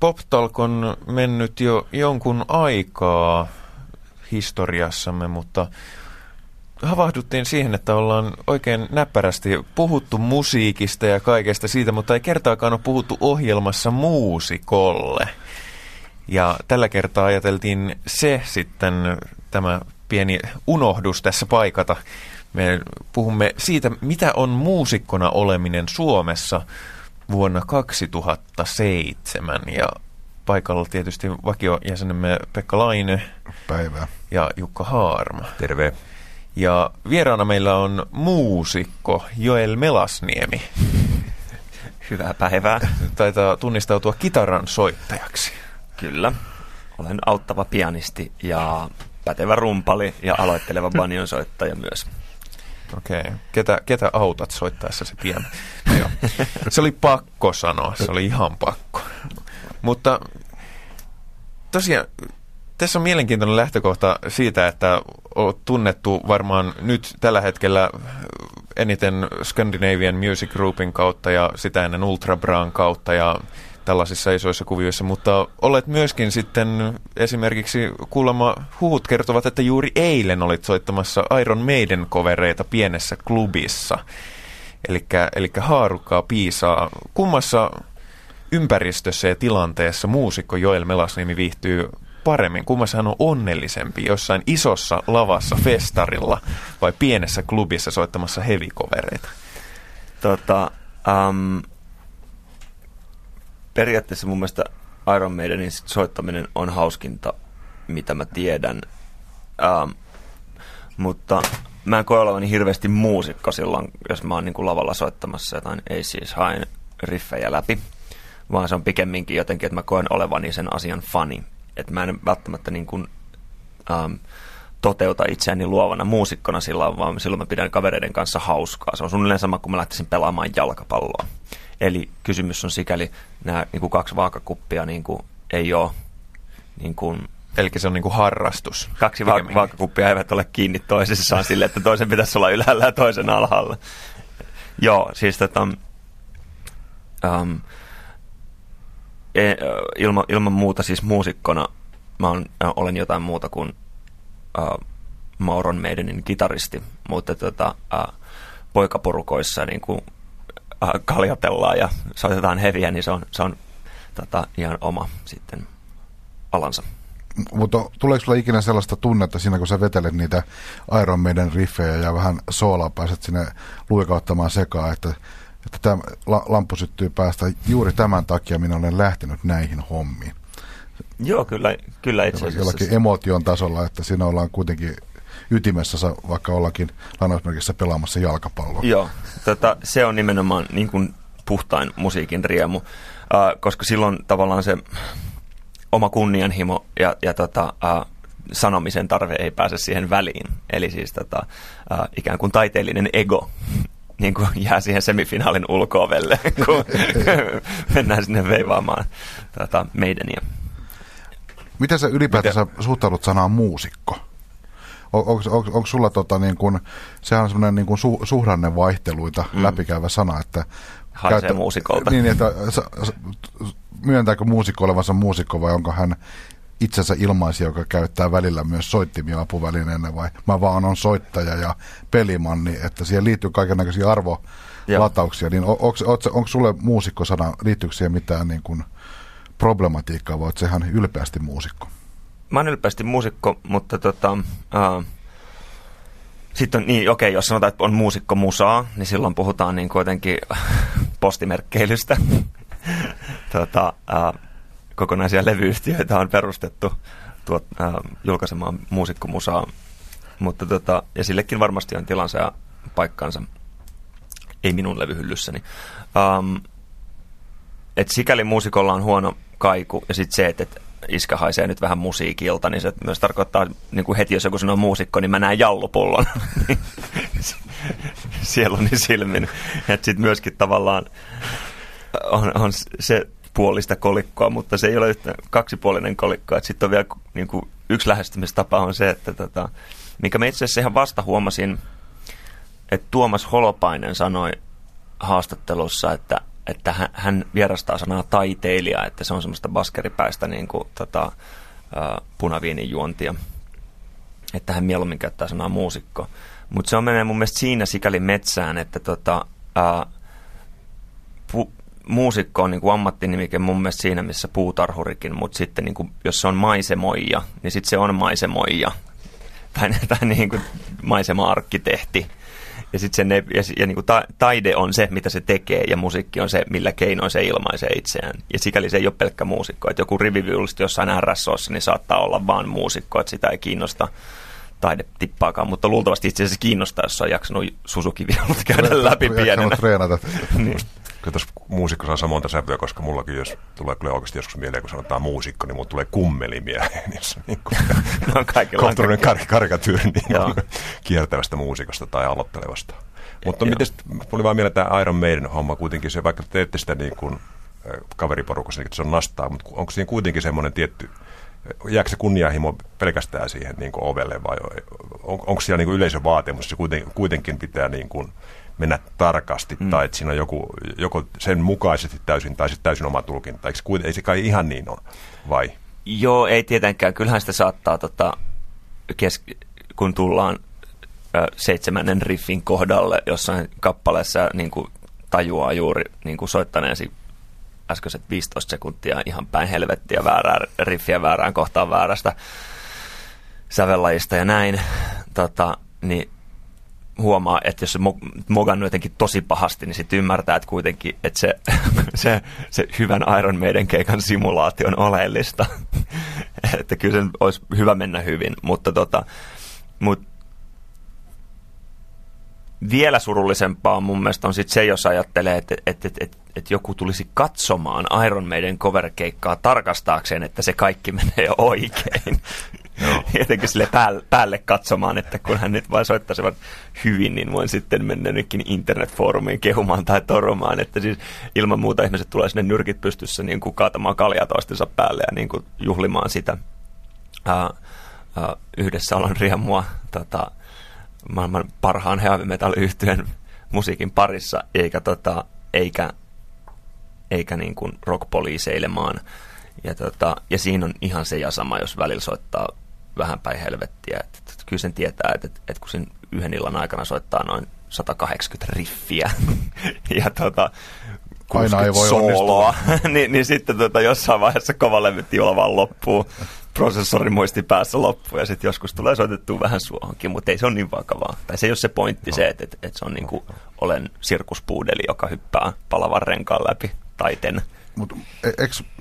PopTalk on mennyt jo jonkun aikaa historiassamme, mutta havahduttiin siihen, että ollaan oikein näppärästi puhuttu musiikista ja kaikesta siitä, mutta ei kertaakaan ole puhuttu ohjelmassa muusikolle. Ja tällä kertaa ajateltiin se sitten, tämä pieni unohdus tässä paikata. Me puhumme siitä, mitä on muusikkona oleminen Suomessa vuonna 2007. Ja paikalla tietysti vakiojäsenemme Pekka Laine. Päivää. Ja Jukka Haarma. Terve. Ja vieraana meillä on muusikko Joel Melasniemi. Hyvää päivää. Taitaa tunnistautua kitaran soittajaksi. Kyllä. Olen auttava pianisti ja pätevä rumpali ja aloitteleva banjon soittaja myös. Okei. Okay. Ketä, ketä autat soittaessa se pian? No, se oli pakko sanoa, se oli ihan pakko. Mutta tosiaan tässä on mielenkiintoinen lähtökohta siitä, että olet tunnettu varmaan nyt tällä hetkellä eniten Scandinavian Music Groupin kautta ja sitä ennen Ultra Braan kautta ja tällaisissa isoissa kuvioissa, mutta olet myöskin sitten esimerkiksi kuulemma huhut kertovat, että juuri eilen olit soittamassa Iron Maiden kovereita pienessä klubissa. Eli haarukkaa piisaa. Kummassa ympäristössä ja tilanteessa muusikko Joel Melasniemi viihtyy paremmin? Kummassa hän on onnellisempi? Jossain isossa lavassa festarilla vai pienessä klubissa soittamassa hevikovereita? Tota, um, periaatteessa mun mielestä Iron Maidenin soittaminen on hauskinta, mitä mä tiedän. Um, mutta mä en koe olevani hirveästi muusikko silloin, jos mä oon niin kuin lavalla soittamassa jotain ei siis haen riffejä läpi, vaan se on pikemminkin jotenkin, että mä koen olevani sen asian fani että mä en välttämättä niin kuin, ähm, toteuta itseäni luovana muusikkona silloin, vaan silloin mä pidän kavereiden kanssa hauskaa. Se on suunnilleen sama kuin mä lähtisin pelaamaan jalkapalloa. Eli kysymys on sikäli, nämä niin kuin kaksi vaakakuppia niin kuin, ei ole niin kuin, Eli se on niin kuin harrastus. Kaksi va- vaakakuppia eivät ole kiinni toisessaan sille, että toisen pitäisi olla ylhäällä ja toisen alhaalla. Joo, siis tota, um, e, ilma, ilman muuta siis muusikkona mä on, olen jotain muuta kuin uh, Mauron Maidenin kitaristi, mutta tota, uh, poikaporukoissa niin kuin, kaljatellaan ja soitetaan heviä, niin se on, se on tota, ihan oma sitten alansa. Mutta tuleeko sulla ikinä sellaista tunnetta siinä, kun sä vetelet niitä Iron Maiden riffejä ja vähän soolaa pääset sinne luikauttamaan sekaan, että että tämä lamppu syttyy päästä. Juuri tämän takia minä olen lähtenyt näihin hommiin. Joo, kyllä, kyllä itse asiassa. Jollakin emotion tasolla, että siinä ollaan kuitenkin ytimessä, vaikka ollakin lainausmerkissä pelaamassa jalkapalloa. Joo, tota, se on nimenomaan niin kuin puhtain musiikin riemu, äh, koska silloin tavallaan se oma kunnianhimo ja, ja tota, äh, sanomisen tarve ei pääse siihen väliin. Eli siis tota, äh, ikään kuin taiteellinen ego niin kuin jää siihen semifinaalin ulkoovelle, kun mennään sinne veivaamaan tuota, meidäniä. Miten sä ylipäätänsä Miten? suhtaudut sanaan muusikko? Onko, sulla tota niin kuin, sehän on semmoinen niin kuin su, suhdannevaihteluita mm. läpikäyvä sana, että Haisee käyttä, muusikolta. Niin, että myöntääkö muusikko olevansa muusikko vai onko hän itsensä ilmaisi, joka käyttää välillä myös soittimia apuvälineenä vai mä vaan on soittaja ja pelimanni, että siihen liittyy kaikenlaisia arvolatauksia, niin onko sulle muusikkosana, liittyykö siihen mitään niin kuin problematiikkaa vai oletko ihan ylpeästi muusikko? Mä oon ylpeästi muusikko, mutta tota, uh, sitten on, niin okei, jos sanotaan, että on muusikko musaa, niin silloin puhutaan niin kuitenkin postimerkkeilystä. tota, uh, kokonaisia levyyhtiöitä on perustettu tuot, äh, julkaisemaan muusikkomusaa. Mutta tota, ja sillekin varmasti on tilansa ja paikkansa. Ei minun levyhyllyssäni. Um, et sikäli muusikolla on huono kaiku ja sitten se, että et iskä haisee nyt vähän musiikilta, niin se myös tarkoittaa, niin kuin heti jos joku sanoo muusikko, niin mä näen jallupullon sieluni silmin. Että sitten myöskin tavallaan on, on se puolista kolikkoa, mutta se ei ole yhtä kaksipuolinen kolikko. Sitten on vielä niin kuin, yksi lähestymistapa on se, että tota, mikä me itse asiassa ihan vasta huomasin, että Tuomas Holopainen sanoi haastattelussa, että että hän, vierastaa sanaa taiteilija, että se on semmoista baskeripäistä niin kuin, tota, punaviinin juontia. Että hän mieluummin käyttää sanaa muusikko. Mutta se on menee mun mielestä siinä sikäli metsään, että tota, ää, pu, muusikko on niin kuin ammattinimike mun mielestä siinä, missä puutarhurikin, mutta sitten niin kuin, jos se on maisemoija, niin sitten se on maisemoija. Tai, tai niin kuin maisema-arkkitehti. Ja sitten ja, ja niin kuin ta, taide on se, mitä se tekee, ja musiikki on se, millä keinoin se ilmaisee itseään. Ja sikäli se ei ole pelkkä muusikko. Että joku riviviulisti jossain RSOssa, niin saattaa olla vaan muusikko, että sitä ei kiinnosta taide tippaakaan, mutta luultavasti itse asiassa kiinnostaa, jos on jaksanut Suzuki käydä läpi pienenä. treenata. niin kyllä tuossa muusikko saa monta sävyä, koska mullakin, jos tulee kyllä oikeasti joskus mieleen, kun sanotaan muusikko, niin mulla tulee kummeli mieleen. Niin se niin kuin, no, kohtuullinen kar- karikatyyri niin kiertävästä muusikosta tai aloittelevasta. Mutta miten tuli vaan mieleen tämä Iron Maiden homma kuitenkin, se vaikka teette sitä niin kuin kaveriporukassa, niin se on nastaa, mutta onko siinä kuitenkin semmoinen tietty, jääkö se kunnianhimo pelkästään siihen niin kuin ovelle vai on, onko siellä niin kuin yleisövaatimus, se kuitenkin, kuitenkin pitää niin kuin, mennä tarkasti, mm. tai että siinä on joku, joko sen mukaisesti täysin, tai sitten täysin oma tulkinta. Eikö, ei se kai ihan niin ole, vai? Joo, ei tietenkään. Kyllähän sitä saattaa, tota, kes- kun tullaan ö, seitsemännen riffin kohdalle jossain kappaleessa, niin kuin tajuaa juuri niin kuin soittaneesi äskeiset 15 sekuntia ihan päin helvettiä väärää riffiä väärään kohtaan väärästä sävellajista ja näin, tota, niin huomaa, että jos se mogannut jotenkin tosi pahasti, niin sitten ymmärtää, että kuitenkin että se, se, se hyvän Iron Maiden keikan simulaatio on oleellista. että kyllä sen olisi hyvä mennä hyvin, mutta tota, mut vielä surullisempaa mun mielestä on sit se, jos ajattelee, että, että, että, että, että joku tulisi katsomaan Iron Maiden cover-keikkaa tarkastaakseen, että se kaikki menee oikein. Jotenkin sille päälle, päälle katsomaan, että kun hän nyt vain soittaisivat hyvin, niin voin sitten mennä nytkin internetfoorumiin kehumaan tai toromaan, että siis ilman muuta ihmiset tulee sinne nyrkit pystyssä niin kuin kaatamaan kaljaa toistensa päälle ja niin kuin juhlimaan sitä. Uh, uh, yhdessä olon riemua tota, maailman parhaan heavy musiikin parissa, eikä, tota, eikä, eikä niin kuin rockpoliiseilemaan. Ja, tota, ja siinä on ihan se ja sama, jos välillä soittaa vähän päin helvettiä. Et, et, kyllä sen tietää, että et, et kun sen yhden illan aikana soittaa noin 180 riffiä ja tota, Aina ei voi sooloa, niin, niin sitten tota, jossain vaiheessa kova levytiola vaan loppuu, prosessori muisti päässä loppuu ja sitten joskus tulee soitettua vähän suohonkin, mutta ei se ole niin vakavaa. Tai se ei ole se pointti no. se, että, että, että se on niin kuin, olen sirkuspuudeli, joka hyppää palavan renkaan läpi taiten. Mutta e,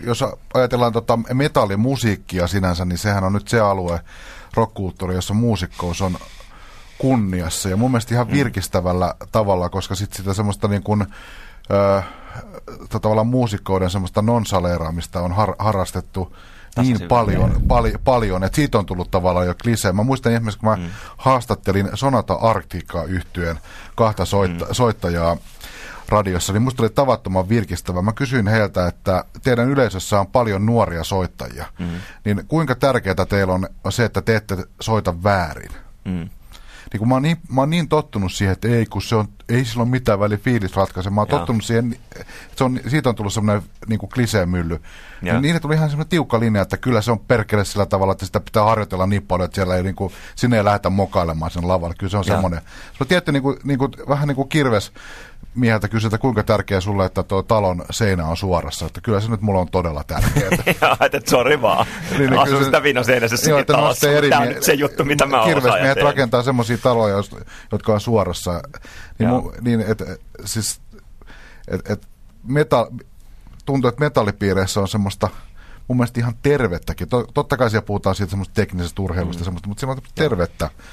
jos ajatellaan tota metallimusiikkia sinänsä, niin sehän on nyt se alue, rockkulttuuri, jossa muusikkous on kunniassa. Ja mun mielestä ihan mm. virkistävällä mm. tavalla, koska sitten sitä semmoista niin kuin, ö, tavallaan muusikkoiden semmoista nonsaleeraamista on har, harrastettu niin paljon, pali, paljon, että siitä on tullut tavallaan jo klisee. Mä muistan esimerkiksi, kun mä mm. haastattelin Sonata Arctica yhtyeen kahta soitta, mm. soittajaa, radiossa, niin musta oli tavattoman virkistävä. Mä kysyin heiltä, että teidän yleisössä on paljon nuoria soittajia, mm. niin kuinka tärkeää teillä on se, että te ette soita väärin? Mm. Niin kun mä oon niin, mä oon niin tottunut siihen, että ei, kun se on, ei sillä ole mitään väliä fiilis ratkaise. Mä oon Jaa. tottunut siihen, että se on, siitä on tullut semmoinen niin kliseemylly. Niin niille tuli ihan semmoinen tiukka linja, että kyllä se on perkele sillä tavalla, että sitä pitää harjoitella niin paljon, että siellä ei, niin kuin, sinne ei lähdetä mokailemaan sen lavalle. Kyllä se on semmoinen. Se on tietty niin kuin, niin kuin, vähän niin kuin kirves mieheltä kysytä, kuinka tärkeä sulle, että tuo talon seinä on suorassa. Että kyllä se nyt mulla on todella tärkeää. Joo, että sori vaan. niin, niin, Asun sitä viinoseinäisessä joo, että talossa. Eri Tämä on nyt se juttu, mitä mä Kirvesmiehet rakentaa semmoisia taloja, jotka on suorassa. Niin, mu, niin et, siis, et, et metal, tuntuu, että metallipiireissä on semmoista mun mielestä ihan tervettäkin. Totta kai siellä puhutaan siitä semmoista teknisestä urheilusta, mm. semmoista, mutta semmoista tervettä. Ja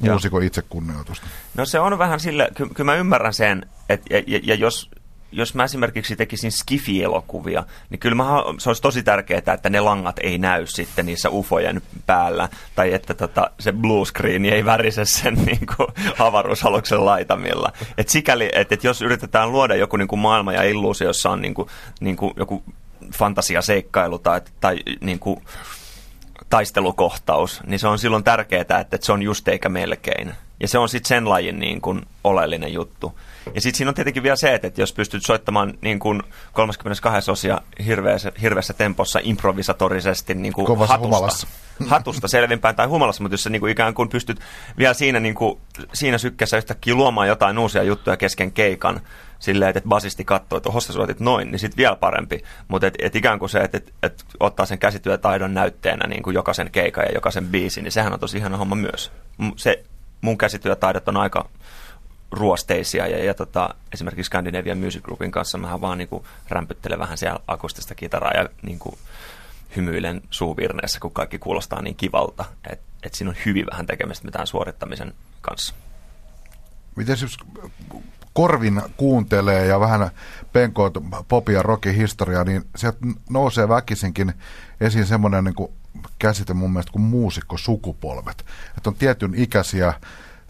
muusikon itsekunnioitusta? No se on vähän sillä, ky- kyllä mä ymmärrän sen, että ja, ja, ja jos, jos mä esimerkiksi tekisin skifi-elokuvia, niin kyllä mä, se olisi tosi tärkeää, että ne langat ei näy sitten niissä ufojen päällä, tai että tota, se screen ei värise sen niin kuin, avaruusaluksen laitamilla. Et sikäli, että et jos yritetään luoda joku niin kuin maailma ja illuusio, jossa on niin kuin, niin kuin, joku fantasiaseikkailu tai, tai niin kuin, taistelukohtaus, niin se on silloin tärkeää, että se on just eikä melkein. Ja se on sitten sen lajin niin kuin oleellinen juttu. Ja sitten siinä on tietenkin vielä se, että jos pystyt soittamaan niin kuin 32 osia hirveässä, hirveässä tempossa improvisatorisesti niin kuin hatusta, humalassa. hatusta selvinpäin tai humalassa, mutta jos sä niin kuin ikään kuin pystyt vielä siinä, niin kuin, siinä sykkässä yhtäkkiä luomaan jotain uusia juttuja kesken keikan, silleen, että basisti katsoo, että ohossa soitit noin, niin sitten vielä parempi. Mutta et, et ikään kuin se, että et, et ottaa sen käsityötaidon näytteenä niin kuin jokaisen keikan ja jokaisen biisin, niin sehän on tosi ihana homma myös. Se, mun käsityötaidot on aika ruosteisia ja, ja tota, esimerkiksi Scandinavian Music Groupin kanssa mä vaan niin kuin rämpyttelen vähän siellä akustista kitaraa ja niin kuin hymyilen suuvirneessä, kun kaikki kuulostaa niin kivalta, että et siinä on hyvin vähän tekemistä mitään suorittamisen kanssa. Miten jos korvin kuuntelee ja vähän penkoot popi ja rockin historiaa, niin sieltä nousee väkisinkin esiin semmoinen niin käsite mun mielestä kuin muusikkosukupolvet. Että on tietyn ikäisiä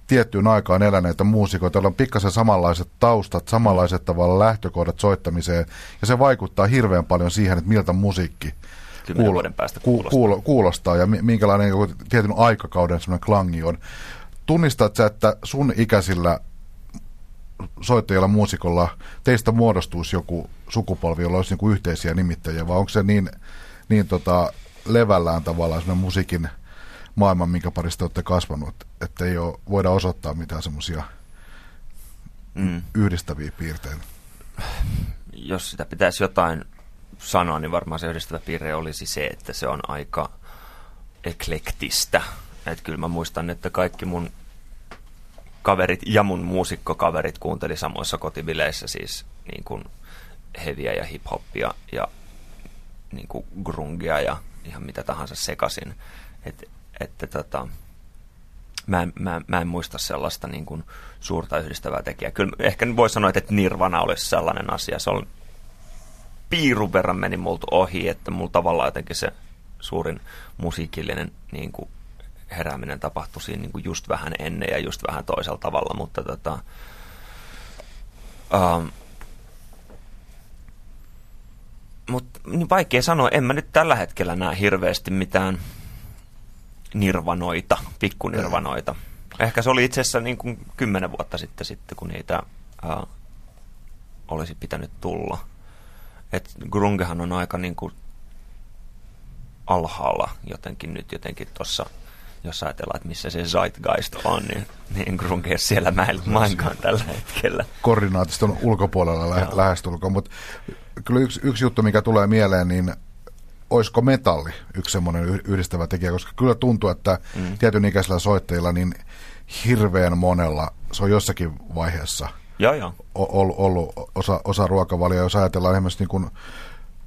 tiettyyn aikaan eläneitä muusikoita, joilla on pikkasen samanlaiset taustat, samanlaiset tavalla lähtökohdat soittamiseen, ja se vaikuttaa hirveän paljon siihen, että miltä musiikki kuulo- vuoden päästä kuulostaa. Kuulo- kuulostaa ja minkälainen tietyn aikakauden semmoinen klangi on. Tunnistat sä, että sun ikäisillä soittajilla, muusikolla, teistä muodostuisi joku sukupolvi, jolla olisi niin yhteisiä nimittäjiä, vai onko se niin, niin tota, levällään tavallaan musiikin maailman, minkä parista olette kasvanut, että ei ole, voida osoittaa mitään semmoisia mm. yhdistäviä piirteitä? Jos sitä pitäisi jotain sanoa, niin varmaan se yhdistävä piirre olisi se, että se on aika eklektistä. Että kyllä mä muistan, että kaikki mun kaverit ja mun muusikkokaverit kuunteli samoissa kotivileissä siis niin kuin heviä ja hip-hoppia ja niin kuin grungia ja ihan mitä tahansa sekasin. Et, että tota, mä, en, mä, mä en muista sellaista niin kuin suurta yhdistävää tekijää. Kyllä ehkä voi sanoa, että Nirvana olisi sellainen asia. Se on piirun verran meni multa ohi, että mulla tavallaan jotenkin se suurin musiikillinen niin kuin herääminen tapahtui siinä niin kuin just vähän ennen ja just vähän toisella tavalla, mutta tota, um, mutta niin vaikea sanoa, en mä nyt tällä hetkellä näe hirveästi mitään nirvanoita, pikkunirvanoita. Ehkä se oli itse asiassa niin kuin kymmenen vuotta sitten, sitten kun niitä uh, olisi pitänyt tulla. Et grungehan on aika niin kuin alhaalla jotenkin nyt jotenkin tuossa jos ajatellaan, että missä se zeitgeist on, niin, niin grunge siellä mainkaan tällä hetkellä. Koordinaatiston ulkopuolella lä- lähestulkoon, mutta kyllä yksi, yksi juttu, mikä tulee mieleen, niin olisiko metalli yksi semmoinen yhdistävä tekijä, koska kyllä tuntuu, että mm. tietyn ikäisillä soittajilla niin hirveän monella se on jossakin vaiheessa ja, ja. ollut, ollut osa, osa ruokavalioa, jos ajatellaan esimerkiksi niin kuin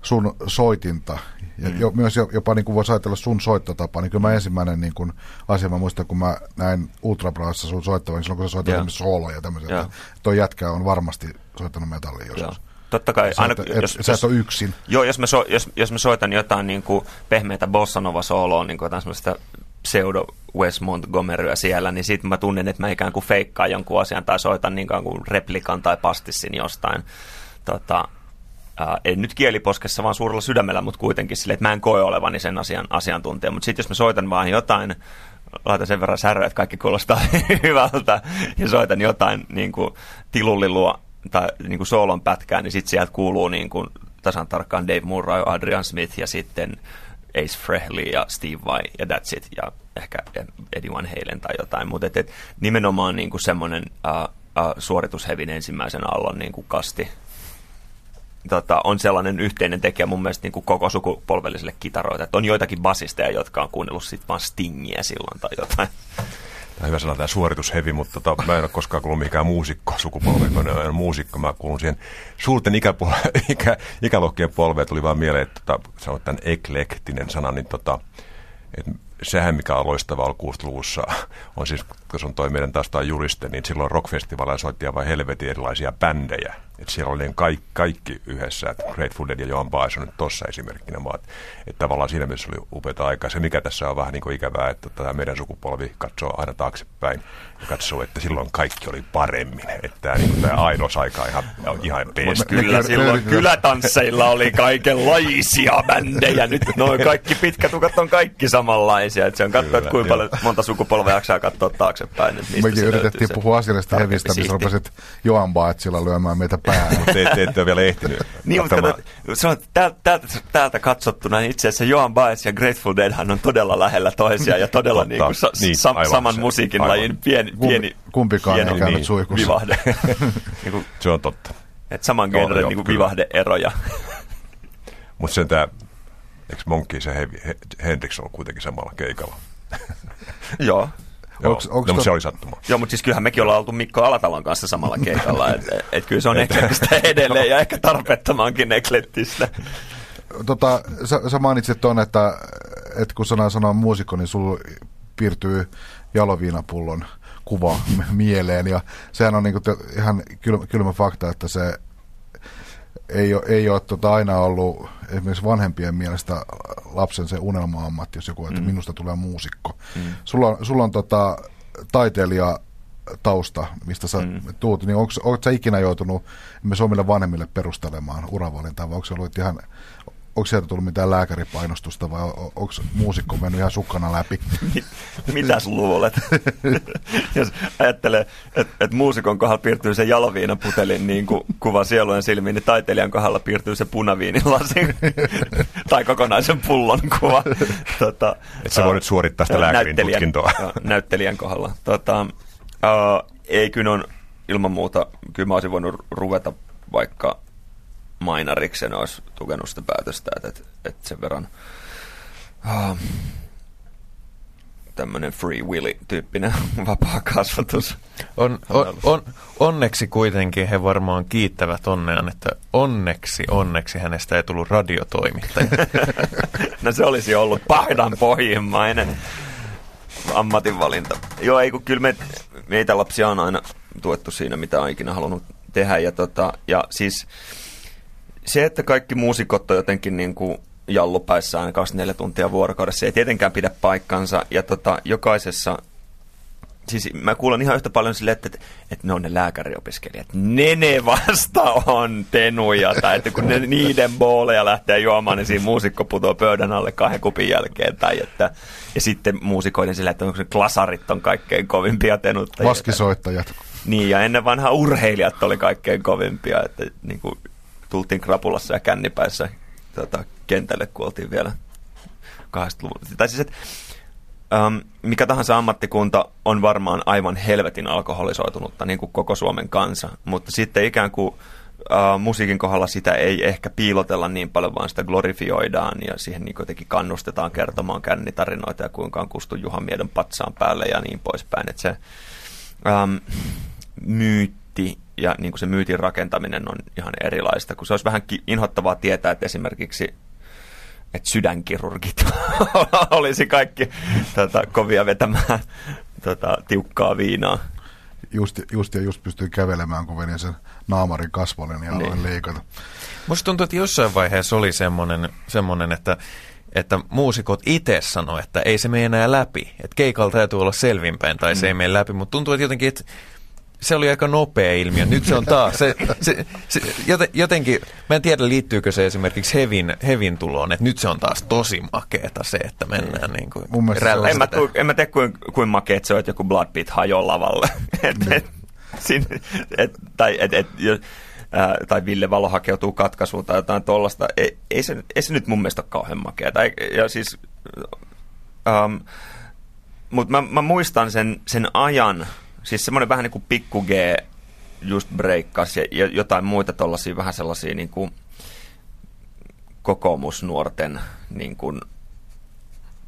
sun soitinta, ja mm. jo, myös jopa niin kuin voisi ajatella sun soittotapa, niin kyllä mä ensimmäinen niin kuin asia, mä muistan, kun mä näin Ultrabraassa sun soittavan, niin silloin kun sä soitat esimerkiksi sooloja ja tämmöisiä, että toi jätkä on varmasti soittanut metallia joskus. Ja. Totta kai. Sä, aina, et, jos, sä et ole yksin. Joo, jos mä, so, jos, jos mä soitan jotain niin kuin pehmeitä bossanova sooloa, niin kuin jotain semmoista pseudo Wes Montgomeryä siellä, niin sitten mä tunnen, että mä ikään kuin feikkaan jonkun asian tai soitan niin kuin replikan tai pastissin jostain. Tota, ää, en nyt kieliposkessa, vaan suurella sydämellä, mutta kuitenkin sille, että mä en koe olevani sen asian asiantuntija. Mutta sitten jos mä soitan vaan jotain, laitan sen verran säröä, että kaikki kuulostaa hyvältä, ja soitan jotain niin kuin tilullilua tai niin kuin soolon pätkää, niin sitten sieltä kuuluu niin kuin tasan tarkkaan Dave Murray, Adrian Smith ja sitten Ace Frehley ja Steve Vai ja that's it, ja ehkä Eddie Van Halen tai jotain, mutta et, et, nimenomaan niin kuin semmoinen uh, uh, suoritushevin ensimmäisen aallon niin kuin kasti tota, on sellainen yhteinen tekijä mun mielestä niin kuin koko sukupolvelliselle kitaroita. Että on joitakin basisteja, jotka on kuunnellut sitten vaan Stingiä silloin tai jotain. Tämä hyvä sana tämä suoritushevi, mutta tota, mä en ole koskaan kuullut mikään muusikko sukupolven, kun olen muusikko. Mä kuulun siihen suurten ikäpol- ikä, ikäluokkien polveen. Tuli vaan mieleen, että tota, sanot tämän eklektinen sana, niin tota, että sehän, mikä on loistavaa ollut 60-luvussa, on siis, kun on toi meidän taas juriste, niin silloin rockfestivaaleilla soitti vain helvetin erilaisia bändejä. Et siellä oli kaikki, kaikki yhdessä, että Grateful Dead ja Joan Baez on nyt tossa esimerkkinä, vaan että, tavallaan siinä mielessä oli upeata aikaa. Se, mikä tässä on vähän niin kuin ikävää, että tämä meidän sukupolvi katsoo aina taaksepäin ja katsoo, että silloin kaikki oli paremmin. Että tämä, niin kuin, tämä aika ihan, ihan pees. Kyllä silloin kylätansseilla oli kaikenlaisia bändejä. Nyt noin kaikki pitkätukat on kaikki samanlaisia. Että se on katsoa, että kuinka paljon monta sukupolvea jaksaa katsoa taaksepäin. Että Mekin yritettiin puhua asiallisesta hevistä, missä rupesit Joan Baetsilla lyömään meitä päähän. Mutta te, te ette ole vielä ehtinyt. niin, mutta kato, täältä, täältä, täältä katsottuna, niin itse asiassa Joan Baez ja Grateful Deadhan on todella lähellä toisiaan ja todella niin kuin sa, niin, sa, saman se, musiikin aivan. lajin pieni, pieni Kumpikaan pieni, ei käynyt niin, suikussa. Vivahde. niin kuin, se on totta. Että saman genren niin vivahde-eroja. Mutta sen tämä, eikö Monkey se He, Hendrix on kuitenkin samalla keikalla? Joo. Joo, onks, onks no, to... se oli sattuma. Joo, mutta siis kyllähän mekin ollaan oltu Mikko Alatalon kanssa samalla keikalla. että et, et kyllä se on eklettistä edelleen ja ehkä tarpeettomankin eklettistä. Tota, sä, sä mainitsit tuon, että, että kun sanaa sanoo muusikko, niin sulla piirtyy jaloviinapullon kuva mieleen. Ja sehän on niinku ihan kylmä, kylmä fakta, että se ei ole, ei ole tota aina ollut esimerkiksi vanhempien mielestä lapsen se unelma-ammatti, jos joku, että mm. minusta tulee muusikko. Mm. Sulla on, sulla on tota, taiteilija tausta, mistä sä mm. tuut, niin onko sä ikinä joutunut myös omille vanhemmille perustelemaan uravalintaa, vai onko se ollut ihan onko sieltä tullut mitään lääkäripainostusta vai onko muusikko mennyt ihan sukkana läpi? Mitäs luulet? Jos ajattelee, että et muusikon kohdalla piirtyy se jaloviinaputelin niin kuin kuva sielujen silmiin, niin taiteilijan kohdalla piirtyy se punaviinilasin tai kokonaisen pullon kuva. Tota, Et sä voi nyt suorittaa sitä lääkärin näyttelijän, tutkintoa. näyttelijän kohdalla. Tota, uh, ei kyllä on ilman muuta, kyllä mä olisin voinut ruveta vaikka Mainariksen olisi tukenut sitä päätöstä, että, että, että sen verran uh, tämmöinen free willy-tyyppinen vapaa kasvatus. On, on, on, onneksi kuitenkin he varmaan kiittävät onnean, että onneksi, onneksi hänestä ei tullut radiotoimittaja. no se olisi ollut pahdan pohjimmainen ammatinvalinta. Joo, ei kun kyllä me, meitä lapsia on aina tuettu siinä, mitä on ikinä halunnut tehdä. Ja, tota, ja siis se, että kaikki muusikot on jotenkin niin kuin jallupäissään 24 tuntia vuorokaudessa, ei tietenkään pidä paikkansa. Ja tota, jokaisessa, siis mä kuulen ihan yhtä paljon sille, että, että, ne on ne lääkäriopiskelijat. Ne ne vasta on tenuja, tai että kun ne, niiden booleja lähtee juomaan, niin siinä muusikko putoaa pöydän alle kahden kupin jälkeen. Tai että, ja sitten muusikoiden sille, että onko se klasarit on kaikkein kovimpia tenuttajia. Vaskisoittajat. Niin, ja ennen vanhaa urheilijat oli kaikkein kovimpia, että niin kuin tultiin krapulassa ja kännipäissä tota, kentälle, kun oltiin vielä 80-luvulla. Tai siis, että Um, mikä tahansa ammattikunta on varmaan aivan helvetin alkoholisoitunutta, niin kuin koko Suomen kansa, mutta sitten ikään kuin uh, musiikin kohdalla sitä ei ehkä piilotella niin paljon, vaan sitä glorifioidaan ja siihen niin jotenkin kannustetaan kertomaan kännitarinoita ja kuinka on kustu Juha Miedon patsaan päälle ja niin poispäin. Että se um, myytti ja niin kuin se myytin rakentaminen on ihan erilaista, kun se olisi vähän inhottavaa tietää, että esimerkiksi että sydänkirurgit olisi kaikki tota, kovia vetämään tota, tiukkaa viinaa. Just, just ja just pystyy kävelemään, kun veni sen naamarin kasvolle, niin aloin niin. leikata. Musta tuntuu, että jossain vaiheessa oli semmoinen, semmoinen että että muusikot itse sanoo, että ei se mene enää läpi. Että keikalla täytyy olla selvinpäin tai se mm. ei mene läpi. Mutta tuntuu, että jotenkin, että se oli aika nopea ilmiö. Nyt se on taas, se, se, se, jotenkin, mä en tiedä liittyykö se esimerkiksi Hevin, Hevin tuloon, että nyt se on taas tosi makeeta se, että mennään niin kuin Mun en, mä, en mä tiedä, kuin, kuin makeet se on, että joku Blood Pit hajoaa lavalle. et, niin. et, sin, et, tai, et, et, ää, tai Ville Valo hakeutuu katkaisuun tai jotain tuollaista. Ei, ei, se, ei se nyt mun mielestä ole kauhean makeeta. Ja siis, um, mutta mä, mä muistan sen, sen ajan, Siis semmoinen vähän niin kuin pikku G just breikkasi ja, jotain muita tuollaisia vähän sellaisia niin kuin kokoomusnuorten niin kuin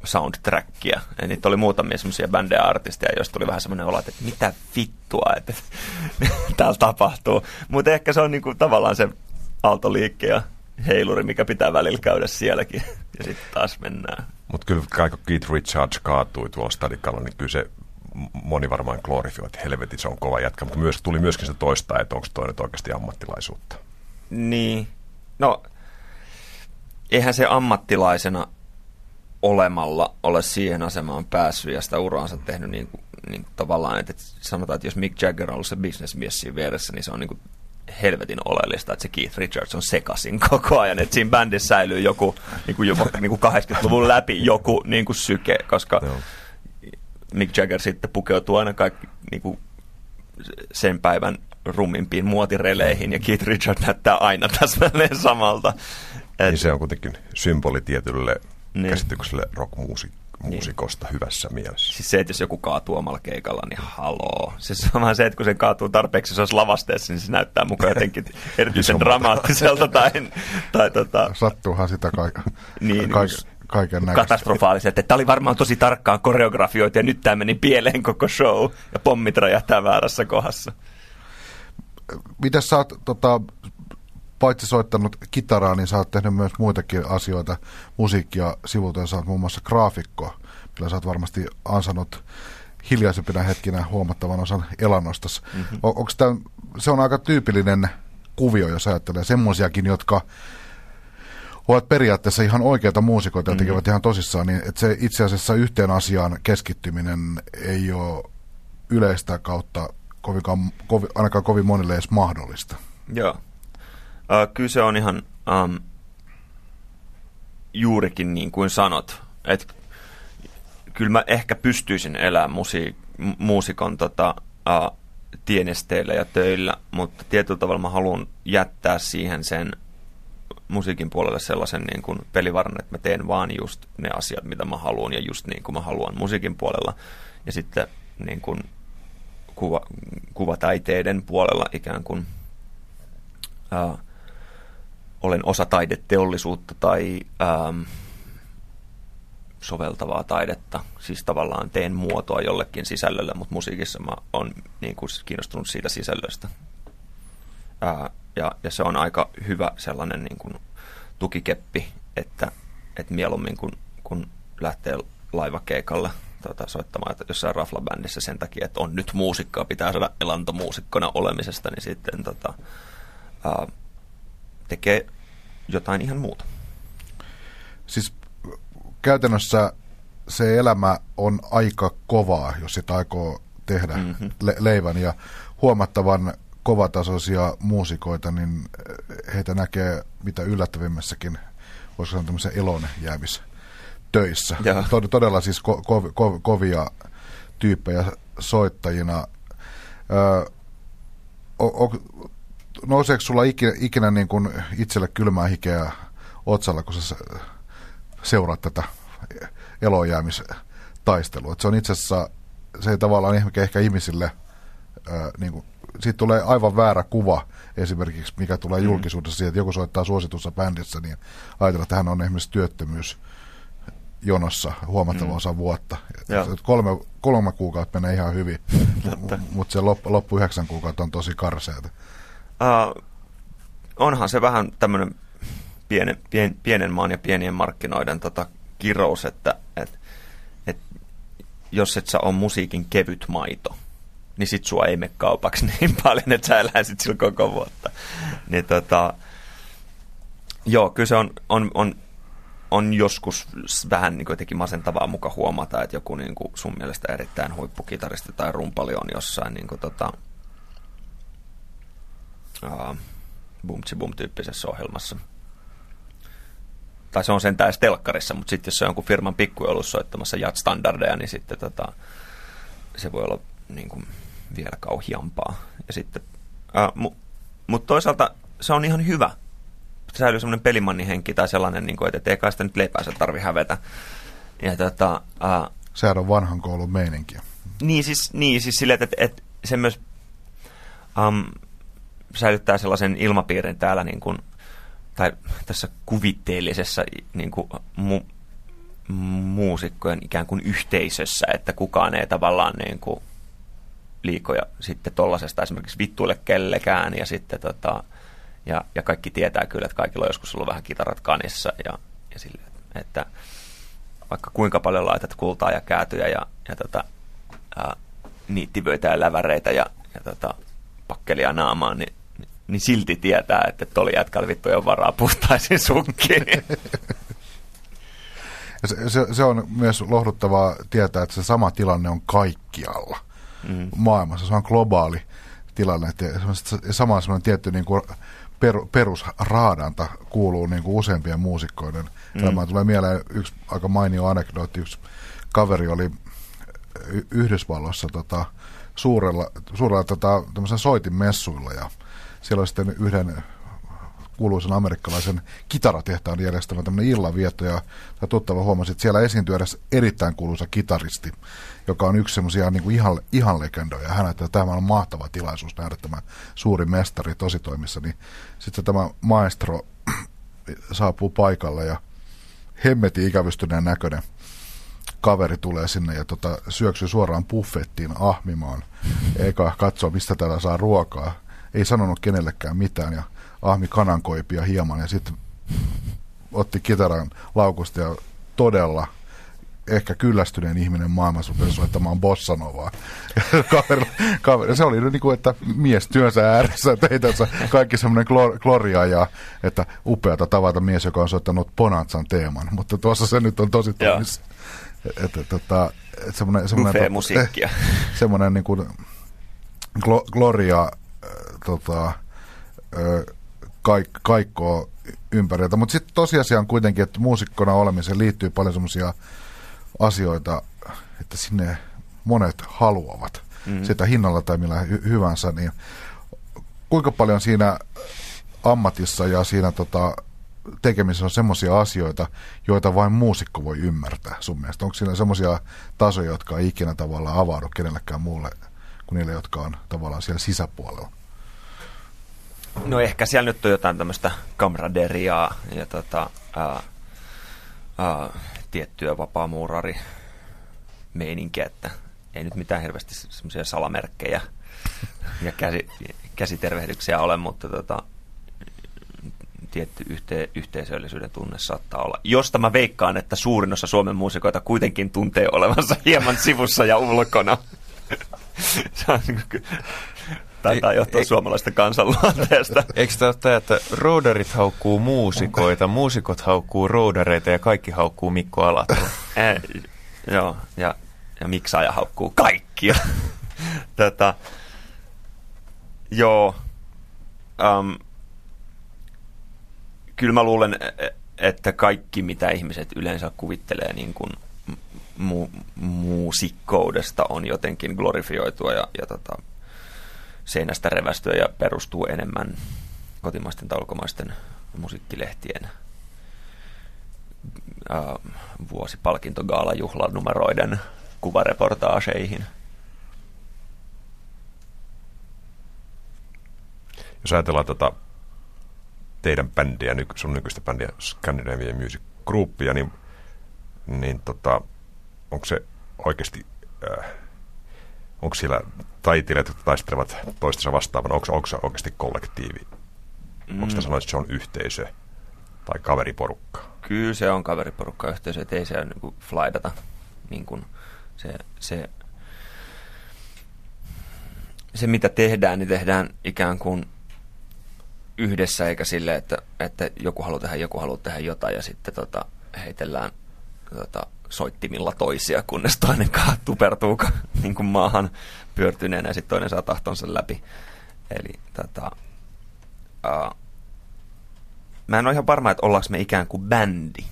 soundtrackia. Ja niitä oli muutamia semmoisia bändejä artisteja, joista tuli vähän semmoinen olo, että mitä vittua, että täällä tapahtuu. Mutta ehkä se on niin kuin tavallaan se aaltoliikke ja heiluri, mikä pitää välillä käydä sielläkin. Ja sitten taas mennään. Mutta kyllä kaikki Keith Richards kaatui tuolla stadikalla, niin kyllä se moni varmaan glorifioi, että helvetin se on kova jätkä, mutta myös, tuli myöskin se toista, että onko toi nyt oikeasti ammattilaisuutta. Niin, no eihän se ammattilaisena olemalla ole siihen asemaan päässyt ja sitä uraansa tehnyt niin, niin tavallaan, että, että sanotaan, että jos Mick Jagger on ollut se bisnesmies siinä vieressä, niin se on niin kuin helvetin oleellista, että se Keith Richards on sekasin koko ajan, että siinä bändissä säilyy joku niin kuin jopa niin kuin 80-luvun läpi joku niin kuin syke, koska Joo Mick Jagger sitten pukeutuu aina kaikki niin kuin sen päivän rummimpiin muotireleihin ja Keith Richard näyttää aina täsmälleen samalta. Et, niin se on kuitenkin symboli tietylle niin. käsitykselle rockmuusikosta niin. hyvässä mielessä. Siis se, että jos joku kaatuu omalla keikalla, niin haloo. Siis on vaan se, että kun se kaatuu tarpeeksi, se olisi lavasteessa, niin se näyttää mukaan jotenkin erityisen dramaattiselta. Tai, tai tota... Sattuuhan sitä kaiken. Niin, kaik- kaiken katastrofaaliset. Että tämä oli varmaan tosi tarkkaan koreografioitu ja nyt tämä meni pieleen koko show ja pommit räjähtää väärässä kohdassa. Miten sä oot tota, paitsi soittanut kitaraa, niin sä oot tehnyt myös muitakin asioita, musiikkia sivulta, sä oot muun muassa graafikko, millä sä oot varmasti ansannut hiljaisempina hetkinä huomattavan osan elannostas. Mm-hmm. Onko tämä, se on aika tyypillinen kuvio, jos ajattelee semmoisiakin, jotka ovat periaatteessa ihan oikeita muusikoita ja tekevät mm-hmm. ihan tosissaan, niin että se itse asiassa yhteen asiaan keskittyminen ei ole yleistä kautta kovinkaan, kovi, ainakaan kovin monille edes mahdollista. Joo. Uh, kyllä se on ihan um, juurikin niin kuin sanot. Että kyllä mä ehkä pystyisin elämään musi- muusikon tota, uh, tienesteillä ja töillä, mutta tietyllä tavalla mä haluan jättää siihen sen musiikin puolelle sellaisen niin kuin pelivaran, että mä teen vaan just ne asiat, mitä mä haluan ja just niin kuin mä haluan musiikin puolella. Ja sitten niin kuin kuva, kuvataiteiden puolella ikään kuin uh, olen osa taideteollisuutta tai ähm, soveltavaa taidetta. Siis tavallaan teen muotoa jollekin sisällölle, mutta musiikissa mä oon niin kuin kiinnostunut siitä sisällöstä. Ää, ja, ja se on aika hyvä sellainen niin kuin tukikeppi, että, että mieluummin kun, kun lähtee laivakeikalle tota, soittamaan että jossain raflabändissä sen takia, että on nyt muusikkoa, pitää saada elantomuusikkona olemisesta, niin sitten tota, ää, tekee jotain ihan muuta. Siis käytännössä se elämä on aika kovaa, jos sitä aikoo tehdä mm-hmm. le- leivän ja huomattavan kovatasoisia muusikoita, niin heitä näkee mitä yllättävimmässäkin, voisi sanoa tämmöisen elon jäämis töissä. Tod- todella siis ko- ko- ko- kovia tyyppejä soittajina. Öö, o- o- nouseeko sulla ikinä, ikinä niin kuin itselle kylmää hikeä otsalla, kun sä seuraat tätä elojäämistaistelua? se on itse asiassa, se ei tavallaan ehkä, ihmisille, ää, niin kuin, siitä tulee aivan väärä kuva esimerkiksi, mikä tulee mm. julkisuudessa siitä, että joku soittaa suositussa bändissä, niin ajatellaan, että hän on esimerkiksi työttömyys jonossa huomattava mm. osa vuotta. Kolme, kolme kuukautta menee ihan hyvin, mutta se loppu, loppu yhdeksän kuukautta on tosi karseata. Uh, onhan se vähän tämmöinen pienen, pien, pienen maan ja pienien markkinoiden tota, kirous, että et, et, jos et sä ole musiikin kevyt maito, niin sit sua ei mene kaupaksi niin paljon, että sä eläisit sillä koko vuotta. Niin tota, joo, kyllä se on, on, on, on joskus vähän niin jotenkin masentavaa muka huomata, että joku niin kuin sun mielestä erittäin huippukitaristi tai rumpali on jossain niin kuin, tota, uh, bumtsi bum tyyppisessä ohjelmassa. Tai se on sentään edes telkkarissa, mutta sitten jos se on jonkun firman pikkujoulussa soittamassa jat-standardeja, niin sitten tota, se voi olla niin kuin, vielä kauhiampaa. Ja sitten, uh, mu- mutta toisaalta se on ihan hyvä. Säilyy semmoinen pelimannihenki tai sellainen, niin kuin, että ei kai sitä nyt leipäänsä tarvi hävetä. Ja tota, uh, Sehän on vanhan koulun meininkiä. Niin siis, niin, siis silleen, että, että se myös... Um, säilyttää sellaisen ilmapiirin täällä niin kuin, tai tässä kuvitteellisessa niin kuin, mu, muusikkojen ikään kuin yhteisössä, että kukaan ei tavallaan niin kuin, liikoja sitten tollasesta esimerkiksi vittuille kellekään ja sitten tota, ja, ja kaikki tietää kyllä, että kaikilla on joskus ollut vähän kitarat kanissa ja, ja sille, että vaikka kuinka paljon laitat kultaa ja käätyjä ja, ja tota, ää, niittivöitä ja läväreitä ja, ja tota, pakkelia naamaan, niin niin silti tietää, että toli jätkällä vittu on varaa puhtaisiin sukkiin. se, se, se on myös lohduttavaa tietää, että se sama tilanne on kaikkialla mm. maailmassa. Se on globaali tilanne. Että sama semmoinen tietty niin kuin per, perusraadanta kuuluu niin kuin useimpien muusikkoiden mm. elämään. Tulee mieleen yksi aika mainio anekdootti. Yksi kaveri oli Yhdysvalloissa tota, suurella, suurella tota, soitimessuilla ja siellä oli sitten yhden kuuluisen amerikkalaisen kitaratehtaan järjestämä tämmöinen illanvietto ja tuttava huomasi, että siellä esiintyy edes erittäin kuuluisa kitaristi, joka on yksi semmoisia niin kuin ihan, ihan legendoja. Hän että tämä on mahtava tilaisuus nähdä tämä suuri mestari tositoimissa, niin sitten tämä maestro saapuu paikalle ja hemmeti ikävystyneen näköinen kaveri tulee sinne ja tota, syöksyy suoraan buffettiin ahmimaan, eikä katsoa mistä täällä saa ruokaa. Ei sanonut kenellekään mitään ja ahmi kanankoipia hieman ja sitten otti kitaran laukusta ja todella ehkä kyllästyneen ihminen maailmassa rupesi soittamaan bossanovaa. kaveri, kaveri, se oli niin kuin, että mies työnsä ääressä teitänsä kaikki semmoinen glor, gloria ja että upeata tavata mies, joka on soittanut Bonanzan teeman. Mutta tuossa se nyt on tosi toimissa. Että, tota, että semmoinen, semmoinen, musiikkia. semmoinen niin kuin glo, gloria äh, tota, äh, kaik, kaikkoa ympäriltä. Mutta sitten tosiasia on kuitenkin, että muusikkona olemiseen liittyy paljon semmoisia asioita, että sinne monet haluavat mm-hmm. sitä hinnalla tai millä hy- hyvänsä, niin kuinka paljon siinä ammatissa ja siinä tota, tekemisessä on semmoisia asioita, joita vain muusikko voi ymmärtää sun mielestä? Onko siinä semmoisia tasoja, jotka ei ikinä tavallaan avaudu kenellekään muulle kuin niille, jotka on tavallaan siellä sisäpuolella? No ehkä siellä nyt on jotain tämmöistä kamraderiaa ja tota, ää, ää, tiettyä vapaamuurari meininkiä, että ei nyt mitään hirveästi semmoisia salamerkkejä ja käsi, käsitervehdyksiä ole, mutta tota, tietty yhte, yhteisöllisyyden tunne saattaa olla. Josta mä veikkaan, että suurin osa Suomen muusikoita kuitenkin tuntee olevansa hieman sivussa ja ulkona. Taitaa johtua suomalaista kansanluonteesta. Eikö tämä ole että roodarit haukkuu muusikoita, muusikot haukkuu roodareita ja kaikki haukkuu Mikko Alatalo? Eh, joo, ja, ja miksaaja haukkuu kaikkia. Tätä, joo, um, kyllä mä luulen, että kaikki mitä ihmiset yleensä kuvittelee niin kuin mu- muusikkoudesta on jotenkin glorifioitua ja, ja tota, seinästä revästyä ja perustuu enemmän kotimaisten tai ulkomaisten musiikkilehtien äh, vuosipalkintogaalajuhlanumeroiden kuvareportaaseihin. Jos ajatellaan tota teidän bändiä, sun nykyistä bändiä Scandinavian Music Groupia, niin, niin tota, onko se oikeasti äh, onko siellä taiteilijat, jotka taistelevat toistensa vastaavan, onko, onko se oikeasti kollektiivi? Mm. Onko sanoa, että se on yhteisö tai kaveriporukka? Kyllä se on kaveriporukka yhteisö, että ei se niin flydata. Niin kuin se, se, se, mitä tehdään, niin tehdään ikään kuin yhdessä, eikä sille, että, että joku haluaa tehdä, joku haluaa tehdä jotain ja sitten tota, heitellään tota, soittimilla toisia, kunnes toinen tupertuu niin kuin maahan pyörtyneenä ja sitten toinen saa tahtonsa läpi. Eli tota, uh, mä en ole ihan varma, että ollaanko me ikään kuin bändi.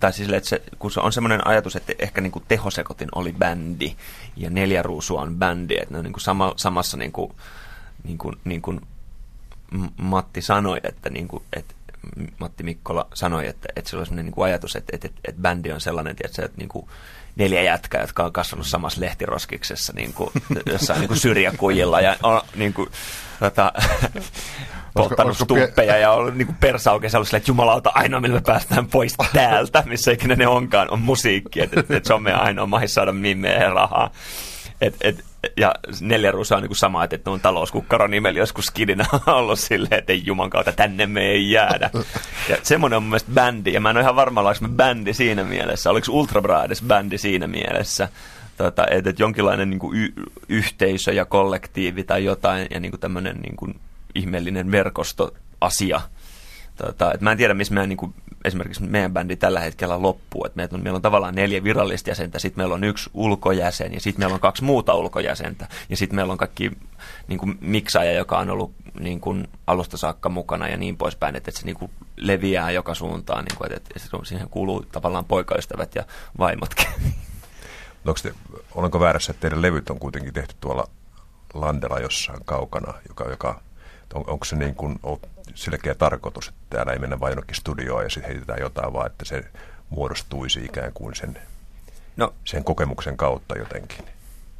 Tai siis, että se, kun se on semmoinen ajatus, että ehkä niin kuin tehosekotin oli bändi ja neljä ruusua on bändi, että ne on niin kuin sama, samassa niin kuin, niin kuin, niin kuin Matti sanoi, että, niin kuin, että Matti Mikkola sanoi, että, että sillä on sellainen niin kuin ajatus, että, että, että, että bändi on sellainen, että, että niin kuin neljä jätkää, jotka on kasvanut samassa lehtiroskiksessa niin kuin, jossain niin kuin syrjäkujilla ja on niin kuin, tota, polttanut stuppeja ja ollut niin persaukeessa ollut että jumalauta, ainoa millä päästään pois täältä, missä ikinä ne onkaan, on musiikki, että, että, että se on meidän ainoa mahis saada mimmeä rahaa. Et, et, ja neljä ruusa on niin sama, että on talouskukkaro nimellä joskus skidinä ollut silleen, että ei juman kautta tänne me ei jäädä. Ja semmoinen on mun mielestä bändi, ja mä en ole ihan varma, oliko me bändi siinä mielessä, oliko Ultra Brades bändi siinä mielessä, tota, että, että jonkinlainen niin kuin y- yhteisö ja kollektiivi tai jotain, ja niin kuin tämmöinen niin kuin ihmeellinen verkostoasia. Tota, että mä en tiedä, missä meidän niin kuin esimerkiksi meidän bändi tällä hetkellä loppuu. Et meillä, on, meillä on tavallaan neljä virallista jäsentä, sitten meillä on yksi ulkojäsen ja sitten meillä on kaksi muuta ulkojäsentä. Ja sitten meillä on kaikki niin kuin miksaaja, joka on ollut niin kuin alusta saakka mukana ja niin poispäin, että, että se niin kuin leviää joka suuntaan, niin kuin, että, että siihen kuuluu tavallaan poikaystävät ja vaimotkin. Onko te, olenko väärässä, että teidän levyt on kuitenkin tehty tuolla Landella jossain kaukana, joka, joka on, onko se niin kuin selkeä tarkoitus, että täällä ei mennä vain jonnekin studioon ja sitten heitetään jotain, vaan että se muodostuisi ikään kuin sen, no, sen kokemuksen kautta jotenkin?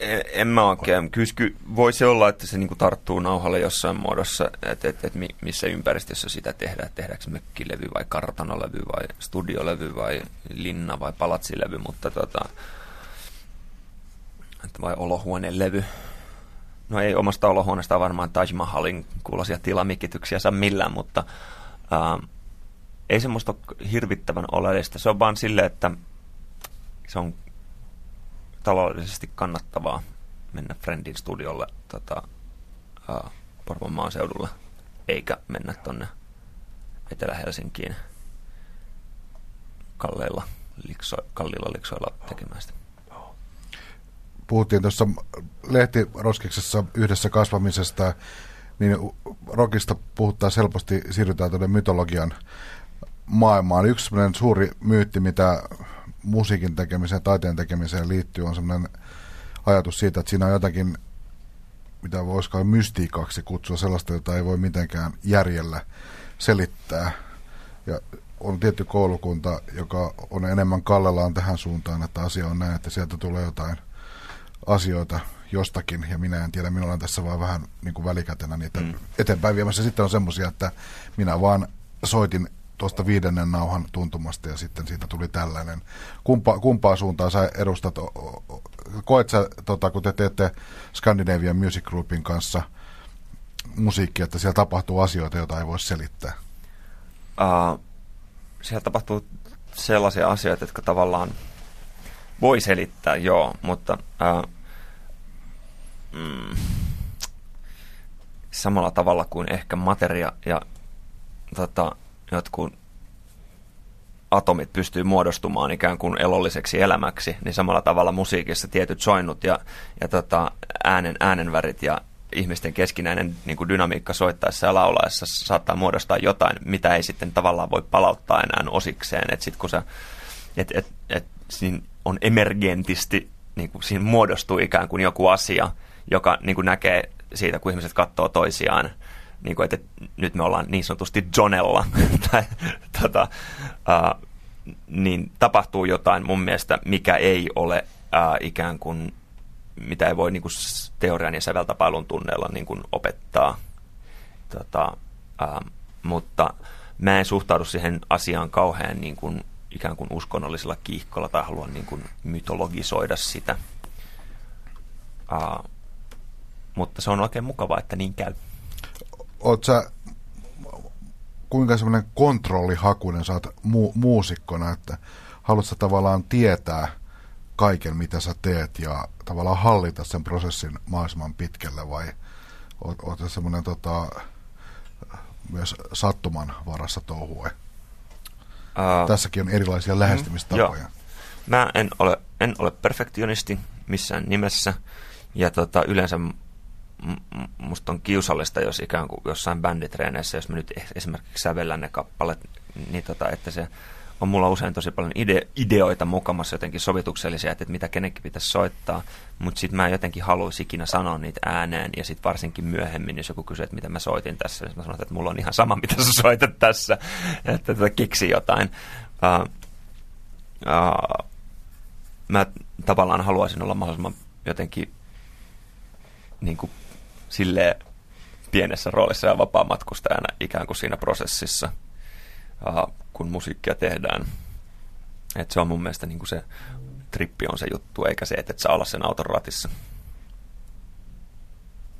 En, en mä oikein. Kyllä voisi olla, että se niinku tarttuu nauhalle jossain muodossa, että et, et missä ympäristössä sitä tehdään. Että tehdäänkö mökkilevy vai kartanolevy vai studiolevy vai linna vai palatsilevy, mutta tota, vai olohuonelevy. No ei omasta olohuoneesta varmaan Taj Mahalin kuulosia tilamikityksiä saa millään, mutta ää, ei semmoista hirvittävän oleellista. Se on vaan silleen, että se on taloudellisesti kannattavaa mennä Friendin studiolle tota, ää, Porvon maaseudulla, eikä mennä tonne Etelä-Helsinkiin kalleilla, likso, kalliilla liksoilla tekemään sitä puhuttiin tuossa lehtiroskiksessa yhdessä kasvamisesta, niin rokista puhuttaa helposti, siirrytään tuonne mytologian maailmaan. Yksi sellainen suuri myytti, mitä musiikin tekemiseen, taiteen tekemiseen liittyy, on sellainen ajatus siitä, että siinä on jotakin, mitä voisikaan mystiikaksi kutsua, sellaista, jota ei voi mitenkään järjellä selittää. Ja on tietty koulukunta, joka on enemmän kallellaan tähän suuntaan, että asia on näin, että sieltä tulee jotain – asioita jostakin, ja minä en tiedä, minulla on tässä vaan vähän niin kuin välikätenä niitä mm. eteenpäin viemässä. Sitten on semmoisia, että minä vaan soitin tuosta viidennen nauhan tuntumasta ja sitten siitä tuli tällainen. Kumpa, kumpaa suuntaa sä edustat? Koet sä, tota, kun te teette Scandinavian Music Groupin kanssa musiikkia, että siellä tapahtuu asioita, joita ei voi selittää? Uh, siellä tapahtuu sellaisia asioita, jotka tavallaan voi selittää, joo, mutta uh, mm, samalla tavalla kuin ehkä materia ja tota, jotkut atomit pystyy muodostumaan ikään kuin elolliseksi elämäksi, niin samalla tavalla musiikissa tietyt soinnut ja, ja tota, äänen, äänenvärit ja ihmisten keskinäinen niin kuin dynamiikka soittaessa ja laulaessa saattaa muodostaa jotain, mitä ei sitten tavallaan voi palauttaa enää osikseen. Että sitten kun sä, et, et, et, siinä on emergentisti, niin kuin siinä muodostuu ikään kuin joku asia, joka niin kuin näkee siitä, kun ihmiset katsoo toisiaan, niin kuin, että nyt me ollaan niin sanotusti Johnella, tai, tota, uh, niin tapahtuu jotain mun mielestä, mikä ei ole uh, ikään kuin, mitä ei voi niin kuin teorian ja säveltapailun tunneilla niin kuin opettaa. Tota, uh, mutta mä en suhtaudu siihen asiaan kauhean niin kuin ikään kuin uskonnollisella kiihkolla tai haluan niin kuin mytologisoida sitä. Uh, mutta se on oikein mukavaa, että niin käy. Oot sä, kuinka semmoinen kontrollihakuinen oot mu- muusikkona, että haluatko tavallaan tietää kaiken, mitä sä teet ja tavallaan hallita sen prosessin mahdollisimman pitkälle vai oot semmoinen tota, myös sattuman varassa touhue? Uh, Tässäkin on erilaisia mm, lähestymistapoja. Mm, Mä en ole, en ole perfektionisti missään nimessä. Ja tota, yleensä musta on kiusallista, jos ikään kuin jossain bänditreeneissä, jos mä nyt esimerkiksi sävellän ne kappaleet, niin tota, että se on mulla usein tosi paljon ide- ideoita mukamassa jotenkin sovituksellisia, että, että mitä kenenkin pitäisi soittaa, mutta sitten mä jotenkin haluaisin ikinä sanoa niitä ääneen, ja sitten varsinkin myöhemmin, jos joku kysyy, että mitä mä soitin tässä, niin mä sanon, että mulla on ihan sama, mitä sä soitat tässä, että tota, kiksi jotain. Uh, uh, mä tavallaan haluaisin olla mahdollisimman jotenkin niin kuin silleen pienessä roolissa ja vapaamatkustajana ikään kuin siinä prosessissa, kun musiikkia tehdään. Et se on mun mielestä niin kuin se trippi on se juttu, eikä se, että et saa olla sen auton ratissa.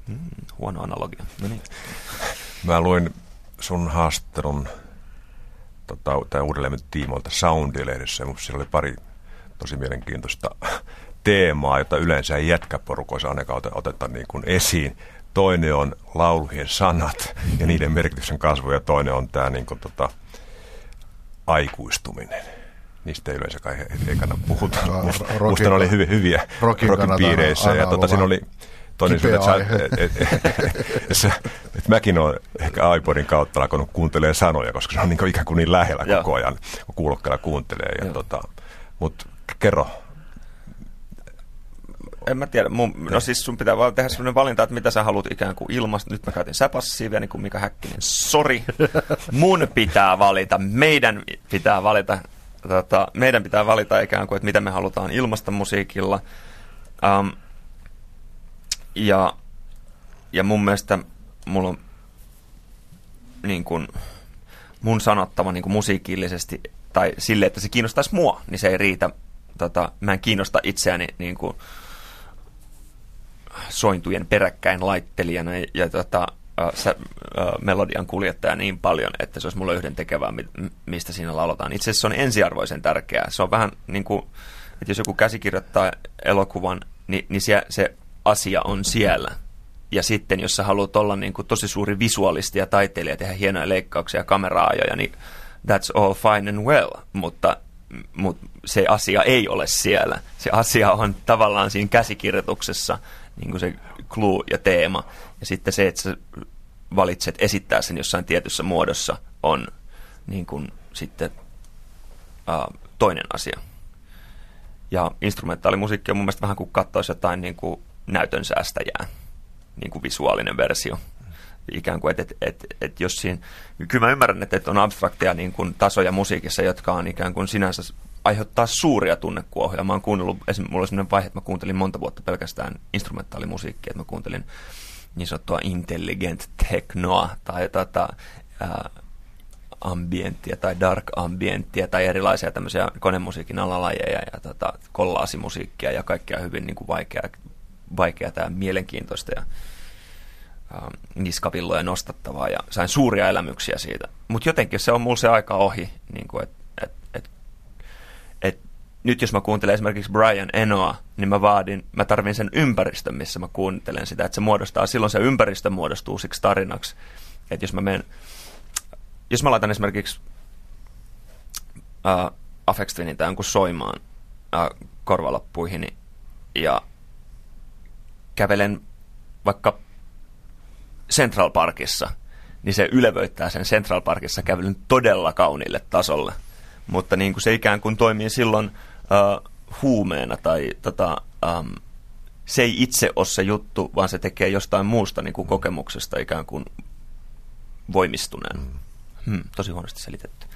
Mm, huono analogia. No niin. Mä luin sun haastattelun tota, tai uudelleen tiimoilta Soundi-lehdessä, mutta siellä oli pari tosi mielenkiintoista teemaa, jota yleensä ei jätkäporukoissa ainakaan oteta niin kuin esiin. Toinen on laulujen sanat ja niiden merkityksen kasvu, ja toinen on tämä niin kuin, tota, aikuistuminen. Niistä ei yleensä kai ei, ei kannata puhuta. Musta, musta ne oli hyviä, hyviä piireissä. Ja tota, siinä oli toinen syy, että, et, et, et, et, et mäkin olen ehkä iPodin kautta alkanut kuuntelemaan sanoja, koska se on niin ikään kuin niin lähellä koko ajan, kun kuulokkeella kuuntelee. Ja tota, Mutta kerro en mä tiedä. Mun, no siis sun pitää vaan tehdä sellainen valinta, että mitä sä haluat ikään kuin ilmasta. Nyt mä käytin säpassiivia, niin kuin Mika Häkkinen. Sori. Mun pitää valita, meidän pitää valita, tota, meidän pitää valita ikään kuin, että mitä me halutaan ilmasta musiikilla. Um, ja, ja mun mielestä mulla on niin kuin, mun sanottava niin kuin musiikillisesti tai sille, että se kiinnostaisi mua, niin se ei riitä. Tota, mä en kiinnosta itseäni niin kuin, sointujen peräkkäin laittelijana ja tota, sä, melodian kuljettaja niin paljon, että se olisi mulle yhden tekevää, mistä siinä lauletaan. Itse asiassa se on ensiarvoisen tärkeää. Se on vähän niin kuin, että jos joku käsikirjoittaa elokuvan, niin, niin se, se asia on siellä. Ja sitten, jos sä haluat olla niin kuin tosi suuri visuaalisti ja taiteilija, tehdä hienoja leikkauksia ja kameraajoja, niin that's all fine and well, mutta, mutta se asia ei ole siellä. Se asia on tavallaan siinä käsikirjoituksessa niin se clue ja teema. Ja sitten se, että sä valitset esittää sen jossain tietyssä muodossa, on niin kuin sitten uh, toinen asia. Ja instrumentaalimusiikki on mun mielestä vähän kuin katsoisi jotain niin kuin näytön säästäjää, niin kuin visuaalinen versio. Ikään kuin, että et, et, et jos siinä, kyllä mä ymmärrän, että, että on abstrakteja niin kuin tasoja musiikissa, jotka on ikään kuin sinänsä aiheuttaa suuria tunnekuohuja. Mä oon kuunnellut, esimerkiksi mulla oli sellainen vaihe, että mä kuuntelin monta vuotta pelkästään instrumentaalimusiikkia, että mä kuuntelin niin sanottua intelligent technoa tai tota, ää, ambienttia tai dark ambienttia tai erilaisia tämmöisiä konemusiikin alalajeja ja tota, kollaasimusiikkia ja kaikkea hyvin niin kuin vaikeaa, vaikeaa ja mielenkiintoista ja ää, niskavilloja nostattavaa ja sain suuria elämyksiä siitä. Mutta jotenkin se on mulla se aika ohi, niin kuin, että nyt jos mä kuuntelen esimerkiksi Brian Enoa, niin mä vaadin, mä tarvin sen ympäristön, missä mä kuuntelen sitä, että se muodostaa, silloin se ympäristö muodostuu siksi tarinaksi. Että jos mä menen, jos mä laitan esimerkiksi uh, Afex Twinin tai jonkun soimaan uh, korvalappuihin ja kävelen vaikka Central Parkissa, niin se ylevöittää sen Central Parkissa kävelyn todella kauniille tasolle. Mutta niin kuin se ikään kuin toimii silloin uh, huumeena tai tota, um, se ei itse ole se juttu, vaan se tekee jostain muusta niin kuin kokemuksesta ikään kuin voimistuneen. Mm. Hmm, tosi huonosti selitetty.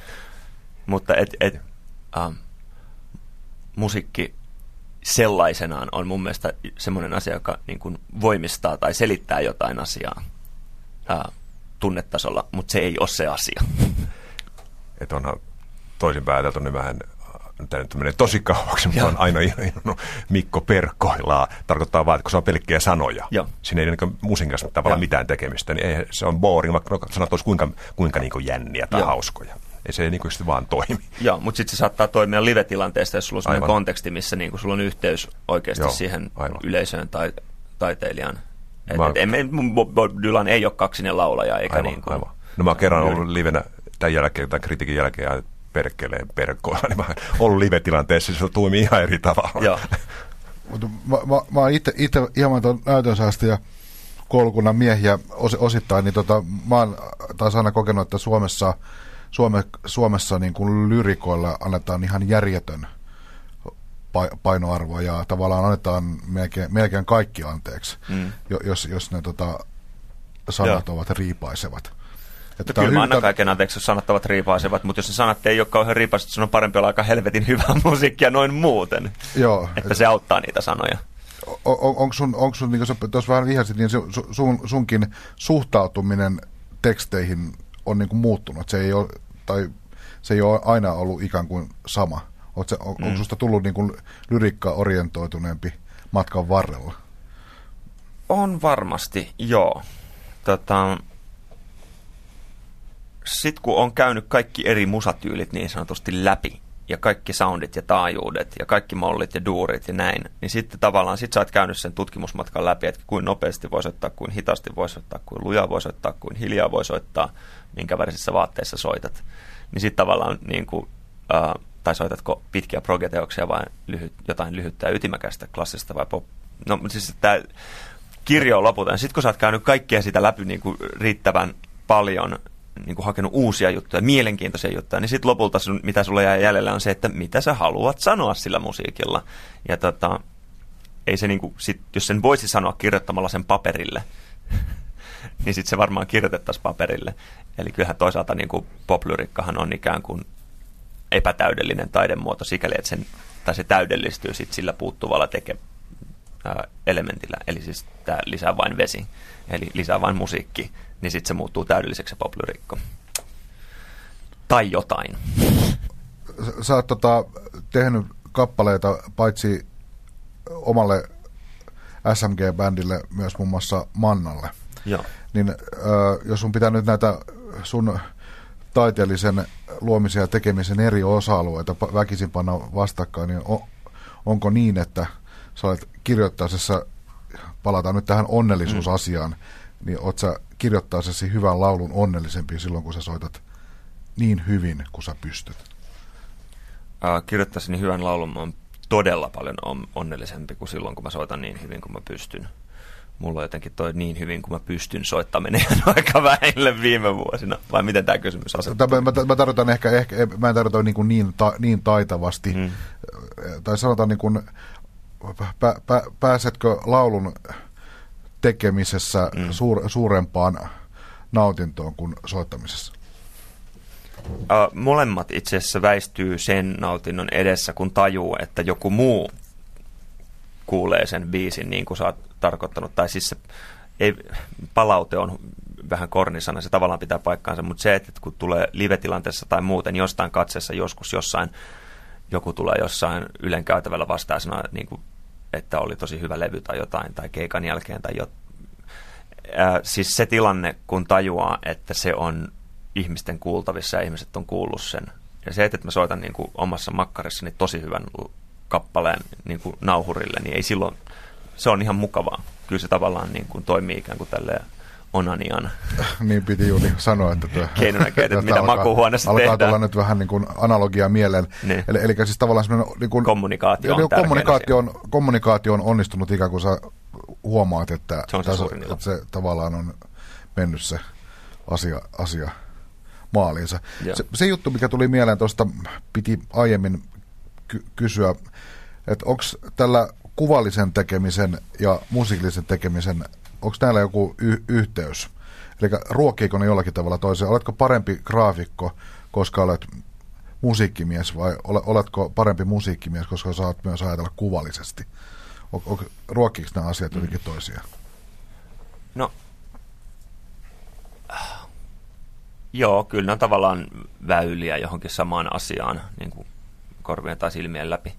Mutta et, et, um, musiikki sellaisenaan on mun mielestä semmoinen asia, joka niin kuin voimistaa tai selittää jotain asiaa uh, tunnetasolla, mutta se ei ole se asia. Että onhan toisin päätelty, niin vähän tämä nyt menee tosi kauaksi, mutta on aina no, Mikko Perkkoilaa. Tarkoittaa vaan, että kun se on pelkkiä sanoja, Joo. siinä ei niin musiikin kanssa tavallaan mitään tekemistä, niin ei, se on boring, vaikka sanat olisi kuinka, kuinka niin kuin jänniä tai Joo. hauskoja. Ei se niin kuin vaan toimi. Joo, mutta sitten se saattaa toimia live-tilanteesta, jos sulla on sellainen konteksti, missä niin sulla on yhteys oikeasti Joo, siihen aivan. yleisöön tai taiteilijaan. Et, mä... et, et, Bob Dylan ei ole kaksinen laulaja, eikä aivan, niin kuin... Aivan. No mä oon kerran ollut livenä tämän jälkeen, tämän kritiikin jälkeen, perkeleen perkoilla, niin mä ollut live-tilanteessa, se toimii ihan eri tavalla. Joo. Mutta mä, mä, mä oon itse, hieman tuon ja koulukunnan miehiä os, osittain, niin tota, mä oon taas aina kokenut, että Suomessa, Suome, Suomessa niin kuin lyrikoilla annetaan ihan järjetön painoarvo ja tavallaan annetaan melkein, melkein kaikki anteeksi, mm. jos, jos ne tota, sanat Joo. ovat riipaisevat. Että no kyllä mä annan kaiken anteeksi, jos sanat ovat riipaisevat, mutta jos ne sanat ei ole kauhean riipaiset, se on parempi olla aika helvetin hyvää musiikkia noin muuten. Joo. Että et, se auttaa niitä sanoja. On, onko sun, onko sun niin kuin tuossa vähän vihasit, niin sun, sunkin suhtautuminen teksteihin on niin kuin muuttunut. Se ei ole, tai se ei ole aina ollut ikään kuin sama. Onko, se, on, mm. onko susta tullut niin kuin lyrikka-orientoituneempi matkan varrella? On varmasti, joo. Tota, sitten kun on käynyt kaikki eri musatyylit niin sanotusti läpi, ja kaikki soundit ja taajuudet ja kaikki mollit ja duurit ja näin, niin sitten tavallaan sit sä oot käynyt sen tutkimusmatkan läpi, että kuin nopeasti voisi ottaa, kuin hitaasti voisi ottaa, kuin lujaa voisi ottaa, kuin hiljaa voisi ottaa, minkä värisissä vaatteissa soitat. Niin sitten tavallaan niin kuin, äh, tai soitatko pitkiä progeteoksia vai lyhyt, jotain lyhyttä ja ytimäkästä, klassista vai pop. No siis tämä kirjo on loputon. Sitten kun sä oot käynyt kaikkea sitä läpi niin kuin riittävän paljon, niin kuin hakenut uusia juttuja, mielenkiintoisia juttuja, niin sitten lopulta sun, mitä sulla jää jäljellä on se, että mitä sä haluat sanoa sillä musiikilla. Ja tota, ei se niinku, sit, jos sen voisi sanoa kirjoittamalla sen paperille, niin sitten se varmaan kirjoitettaisiin paperille. Eli kyllähän toisaalta niin poplyrikkahan on ikään kuin epätäydellinen taidemuoto sikäli, että sen, tai se täydellistyy sit sillä puuttuvalla teke, ää, elementillä, eli siis tämä lisää vain vesi, eli lisää vain musiikki, niin sitten se muuttuu täydelliseksi se poplyrikko. Tai jotain. Sä oot tota, tehnyt kappaleita paitsi omalle SMG-bändille, myös muun muassa Mannalle. Joo. Niin äh, jos sun pitää nyt näitä sun taiteellisen luomisen ja tekemisen eri osa-alueita väkisin panna vastakkain, niin on, onko niin, että sä olet kirjoittaisessa, palataan nyt tähän onnellisuusasiaan, mm. Niin oot sä kirjoittaisesi hyvän laulun onnellisempi silloin, kun sä soitat niin hyvin kuin sä pystyt? Äh, kirjoittaiseni hyvän laulun mä oon todella paljon on, onnellisempi kuin silloin, kun mä soitan niin hyvin kuin mä pystyn. Mulla on jotenkin toi niin hyvin kuin mä pystyn soittaminen aika vähille viime vuosina. Vai miten tämä kysymys asettuu? Mä, mä, mä tarkoitan ehkä, ehkä mä en tarkoita niin, kuin niin, ta, niin taitavasti. Hmm. Tai sanotaan niin kuin, pä, pä, pääsetkö laulun tekemisessä hmm. suur, suurempaan nautintoon kuin soittamisessa? Uh, molemmat itse asiassa väistyy sen nautinnon edessä, kun tajuu, että joku muu kuulee sen biisin niin kuin sä oot tarkoittanut. Tai siis se ei, palaute on vähän kornisana, se tavallaan pitää paikkaansa, mutta se, että kun tulee live-tilanteessa tai muuten jostain katseessa joskus jossain, joku tulee jossain Ylen käytävällä vastaan sanoo, niin kuin, että oli tosi hyvä levy tai jotain, tai keikan jälkeen tai jotain. siis se tilanne, kun tajuaa, että se on ihmisten kuultavissa ja ihmiset on kuullut sen. Ja se, että mä soitan niin kuin omassa makkarissani tosi hyvän kappaleen niin kuin nauhurille, niin ei silloin, se on ihan mukavaa. Kyllä se tavallaan niin kuin toimii ikään kuin tälleen onanian. niin piti juuri sanoa, että tuo, keinona että mitä alkaa, makuuhuoneessa alkaa tehdään. tulla nyt vähän niin kuin analogia mieleen. Niin. Eli, eli siis tavallaan semmoinen... Niin kuin, kommunikaatio on kommunikaatio on, kommunikaatio on onnistunut ikään kuin sä huomaat, että se, on se, tässä, että se tavallaan on mennyt se asia, asia maaliinsa. Se, se juttu, mikä tuli mieleen tuosta, piti aiemmin ky- kysyä, että onko tällä kuvallisen tekemisen ja musiikillisen tekemisen, onko näillä joku y- yhteys? Eli ruokkiiko ne jollakin tavalla toiseen? Oletko parempi graafikko, koska olet musiikkimies vai oletko parempi musiikkimies, koska saat myös ajatella kuvallisesti? Ruokkiiko nämä asiat jotenkin toisiaan? No Joo, kyllä ne on tavallaan väyliä johonkin samaan asiaan, niin kuin korvien tai silmien läpi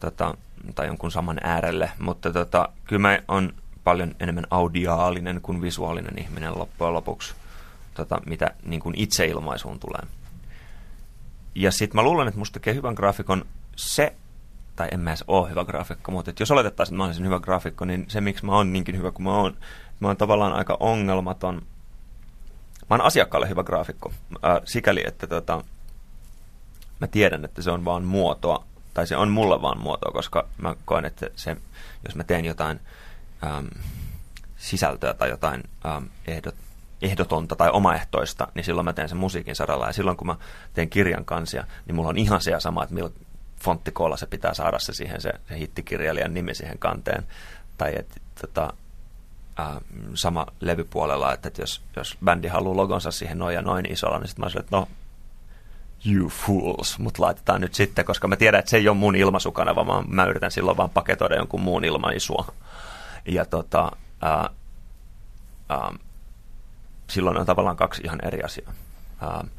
tota, tai jonkun saman äärelle, mutta tota, kyllä mä on paljon enemmän audiaalinen kuin visuaalinen ihminen loppujen lopuksi, tota, mitä niin kuin itseilmaisuun tulee. Ja sitten mä luulen, että musta tekee hyvän graafikon se, tai en mä edes ole hyvä graafikko, mutta että jos oletettaisiin, että mä olisin hyvä graafikko, niin se, miksi mä oon niinkin hyvä kuin mä oon, mä oon tavallaan aika ongelmaton Mä oon asiakkaalle hyvä graafikko, äh, sikäli, että tota, mä tiedän, että se on vaan muotoa, tai se on mulle vaan muotoa, koska mä koen, että se, jos mä teen jotain ähm, sisältöä tai jotain ähm, ehdot, ehdotonta tai omaehtoista, niin silloin mä teen sen musiikin saralla. Ja silloin kun mä teen kirjan kansia, niin mulla on ihan se sama, että millä fonttikoolla se pitää saada se siihen se, se hittikirjailijan nimi siihen kanteen. Tai että tota, äh, sama levypuolella, että, että jos, jos bändi haluaa logonsa siihen noin ja noin isolla, niin sitten mä sanoin, että no, you fools, mutta laitetaan nyt sitten, koska mä tiedän, että se ei ole mun ilmaisukanava, vaan mä yritän silloin vaan paketoida jonkun muun ilmaisua. Ja tota, äh, äh, silloin on tavallaan kaksi ihan eri asiaa. Äh,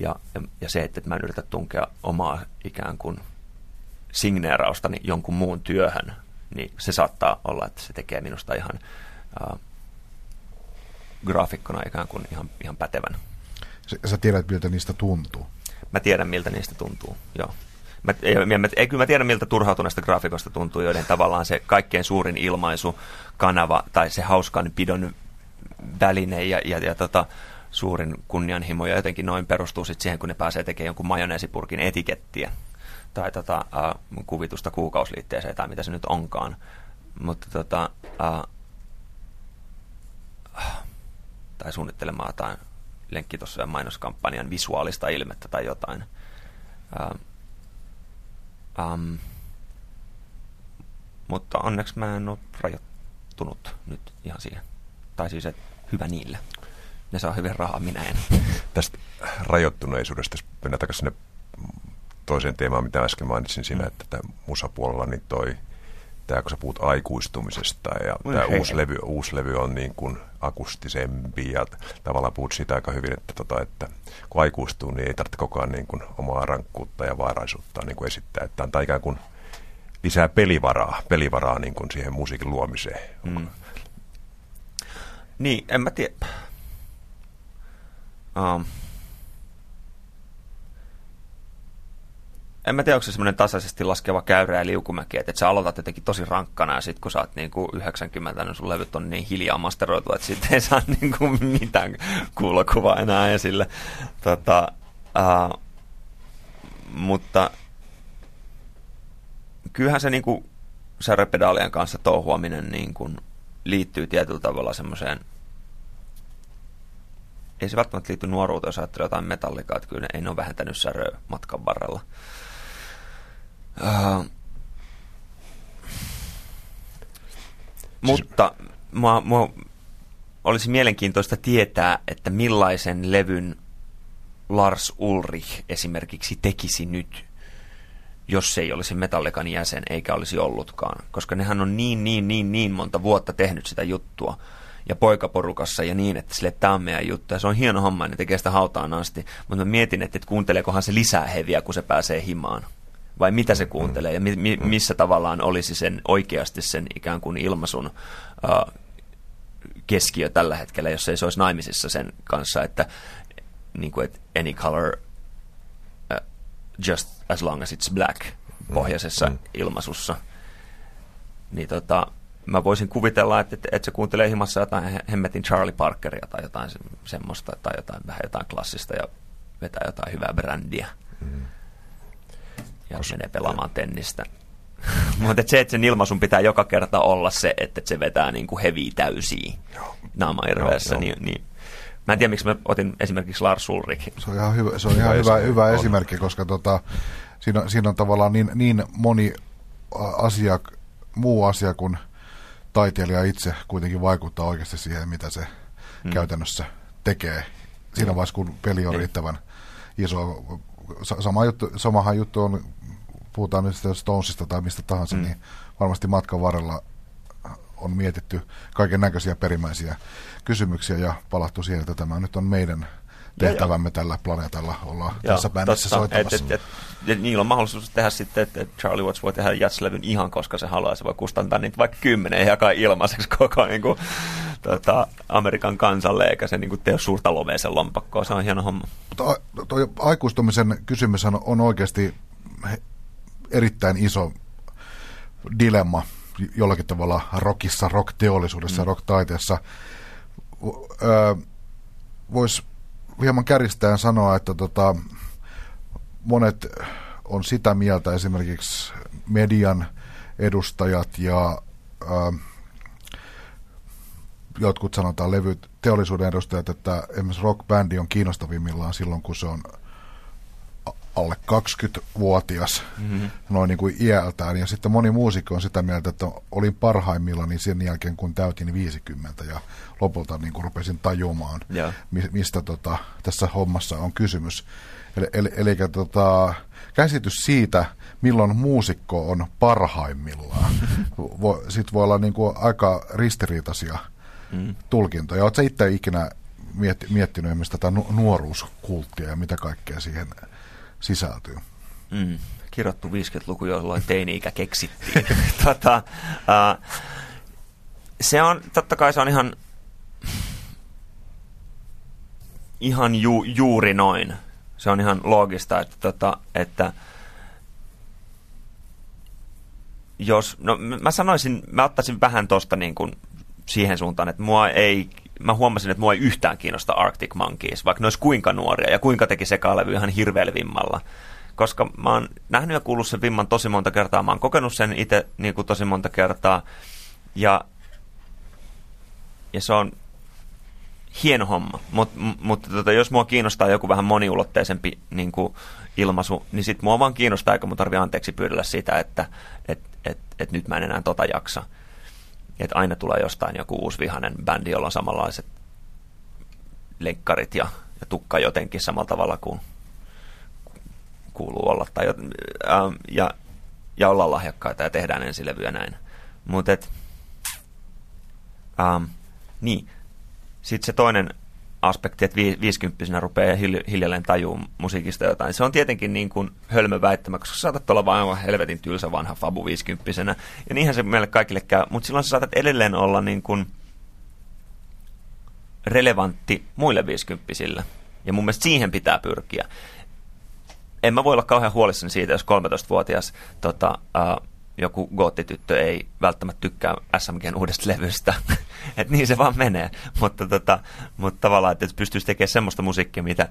ja, ja se, että mä en yritä tunkea omaa ikään kuin signeeraustani jonkun muun työhön, niin se saattaa olla, että se tekee minusta ihan äh, graafikkona ikään kuin ihan, ihan pätevän. Sä tiedät, miltä niistä tuntuu? Mä tiedän, miltä niistä tuntuu, joo. Mä, mä, kyllä mä tiedän, miltä turhautuneesta graafikosta tuntuu, joiden tavallaan se kaikkein suurin ilmaisu, kanava tai se hauskan pidon väline ja, ja, ja tota, suurin kunnianhimo ja jotenkin noin perustuu sitten siihen, kun ne pääsee tekemään jonkun majoneesipurkin etikettiä tai tota, uh, kuvitusta kuukausliitteeseen tai mitä se nyt onkaan. Mutta tota, uh, tai suunnittelemaan jotain lenkkitossa ja mainoskampanjan visuaalista ilmettä tai jotain. Ähm, um, mutta onneksi mä en ole rajoittunut nyt ihan siihen. Tai siis, että hyvä niille. Ne saa hyvin rahaa, minä en. Tästä rajoittuneisuudesta, jos mennään takaisin sinne toiseen teemaan, mitä äsken mainitsin siinä, mm. että musapuolella, niin toi, tämä kun sä puhut aikuistumisesta ja Oi, tämä uusi levy, uusi levy on niin kuin akustisempi ja tavallaan puhut siitä aika hyvin, että, tota, että kun aikuistuu, niin ei tarvitse koko ajan niin kuin omaa rankkuutta ja vaaraisuutta niin kuin esittää, että antaa ikään kuin lisää pelivaraa, pelivaraa niin kuin siihen musiikin luomiseen. Mm. Niin, en mä tiedä. Um. En mä tiedä, onko se semmoinen tasaisesti laskeva käyrä ja liukumäki, että, että sä aloitat jotenkin tosi rankkana ja sitten kun sä oot niin kuin 90, niin sun levyt on niin hiljaa masteroitu, että sitten ei saa niin kuin mitään kuulokuvaa enää esille. Tota, uh, mutta kyllähän se niin kuin särepedaalien kanssa touhuaminen niin kuin liittyy tietyllä tavalla semmoiseen ei se välttämättä liity nuoruuteen, jos ajattelee jotain metallikaa, että kyllä ei ne ole vähentänyt säröä matkan varrella. Uh, mutta mua, mua olisi mielenkiintoista tietää, että millaisen levyn Lars Ulrich esimerkiksi tekisi nyt, jos se ei olisi Metallikan jäsen eikä olisi ollutkaan. Koska nehän on niin, niin, niin, niin monta vuotta tehnyt sitä juttua ja poikaporukassa ja niin, että sille tämä on meidän juttu. Ja se on hieno homma, ne tekee sitä hautaan asti. Mutta mä mietin, että kuunteleekohan se lisää heviä, kun se pääsee himaan. Vai mitä se kuuntelee ja mi- mi- missä tavallaan olisi sen oikeasti sen ikään kuin ilmaisun uh, keskiö tällä hetkellä, jos ei se olisi naimisissa sen kanssa, että, niin kuin, että any color uh, just as long as it's black pohjaisessa mm. ilmaisussa. Niin tota, mä voisin kuvitella, että, että, että se kuuntelee himassa jotain hemmetin Charlie Parkeria tai jotain semmoista, tai jotain, vähän jotain klassista ja vetää jotain hyvää brändiä. Mm. Ja Koska menee pelaamaan tennistä. Mutta se, että sen ilmaisun pitää joka kerta olla se, että se vetää niin kuin heviä täysiä naama irveessä, niin, niin Mä en tiedä, miksi mä otin esimerkiksi Lars Ulrich. Se on ihan hyvä, se on ihan hyvä, hyvä esimerkki, koska tota, siinä, siinä on tavallaan niin, niin moni asia, muu asia kuin taiteilija itse kuitenkin vaikuttaa oikeasti siihen, mitä se mm. käytännössä tekee. Siinä vaiheessa, kun peli on niin. riittävän iso. Sama juttu, samahan juttu on, puhutaan nyt Stonesista tai mistä tahansa, mm. niin varmasti matkan varrella on mietitty kaiken näköisiä perimmäisiä kysymyksiä ja palattu siihen, että tämä nyt on meidän tehtävämme tällä planeetalla olla Joo, tässä bändissä totta, soittamassa. Et, et, et, et, niillä on mahdollisuus tehdä sitten, että Charlie Watts voi tehdä jatslevyn ihan koska se haluaa, se voi kustantaa niitä vaikka kymmenen ja jakaa ilmaiseksi koko niin kuin, tota, Amerikan kansalle, eikä se niin kuin, tee suurta lovea sen lompakkoa, se on hieno homma. Mutta toi aikuistumisen kysymys on oikeasti erittäin iso dilemma jollakin tavalla rockissa, rockteollisuudessa, mm. rocktaiteessa. Öö, Voisi hieman käristään sanoa, että tota, monet on sitä mieltä, esimerkiksi median edustajat ja ää, jotkut sanotaan levyt, teollisuuden edustajat, että esimerkiksi rockbändi on kiinnostavimmillaan silloin, kun se on alle 20-vuotias mm-hmm. noin niin kuin iältään. Ja sitten moni muusikko on sitä mieltä, että olin parhaimmilla niin sen jälkeen, kun täytin 50 ja lopulta niin kuin rupesin tajumaan, yeah. mistä tota, tässä hommassa on kysymys. Eli, eli, eli tota, käsitys siitä, milloin muusikko on parhaimmillaan, vo, sit voi olla niin kuin aika ristiriitaisia mm. tulkintoja. Oletko itse ikinä mietti, miettinyt esimerkiksi tätä nuoruuskulttia ja mitä kaikkea siihen sisältyy. Mm. Kirjoittu 50-luku, jolloin teini-ikä keksittiin. tota, uh, se on, totta kai se on ihan, ihan ju, juuri noin. Se on ihan loogista, että, tota, että jos, no mä sanoisin, mä ottaisin vähän tosta niin kuin siihen suuntaan, että mua ei mä huomasin, että mua ei yhtään kiinnosta Arctic Monkeys, vaikka ne olisi kuinka nuoria ja kuinka teki sekalevy ihan hirveällä vimmalla. Koska mä oon nähnyt ja kuullut sen vimman tosi monta kertaa, mä oon kokenut sen itse niin kuin tosi monta kertaa. Ja, ja se on hieno homma, mutta mut, tota, jos mua kiinnostaa joku vähän moniulotteisempi niin kuin ilmaisu, niin sit mua vaan kiinnostaa, eikä mun tarvi anteeksi pyydellä sitä, että et, että et nyt mä en enää tota jaksa. Että aina tulee jostain joku uusi vihanen bändi, jolla on samanlaiset lenkkarit ja, ja tukka jotenkin samalla tavalla kuin kuuluu olla. Tai, ää, ja, ja olla lahjakkaita ja tehdään ensilevyjä näin. Mutta ähm, niin, sitten se toinen aspekti, että viisikymppisenä rupeaa hiljalleen tajuu musiikista jotain. Se on tietenkin niin kuin hölmö väittämä, koska saatat olla vain helvetin tylsä vanha fabu viisikymppisenä. Ja niinhän se meille kaikille käy, mutta silloin sä saatat edelleen olla niin kuin relevantti muille viisikymppisille. Ja mun mielestä siihen pitää pyrkiä. En mä voi olla kauhean huolissani siitä, jos 13-vuotias tota, uh, joku goottityttö ei välttämättä tykkää SMGn uudesta levystä. että niin se vaan menee. Mutta, tota, mutta tavallaan, että pystyisi tekemään semmoista musiikkia, mitä,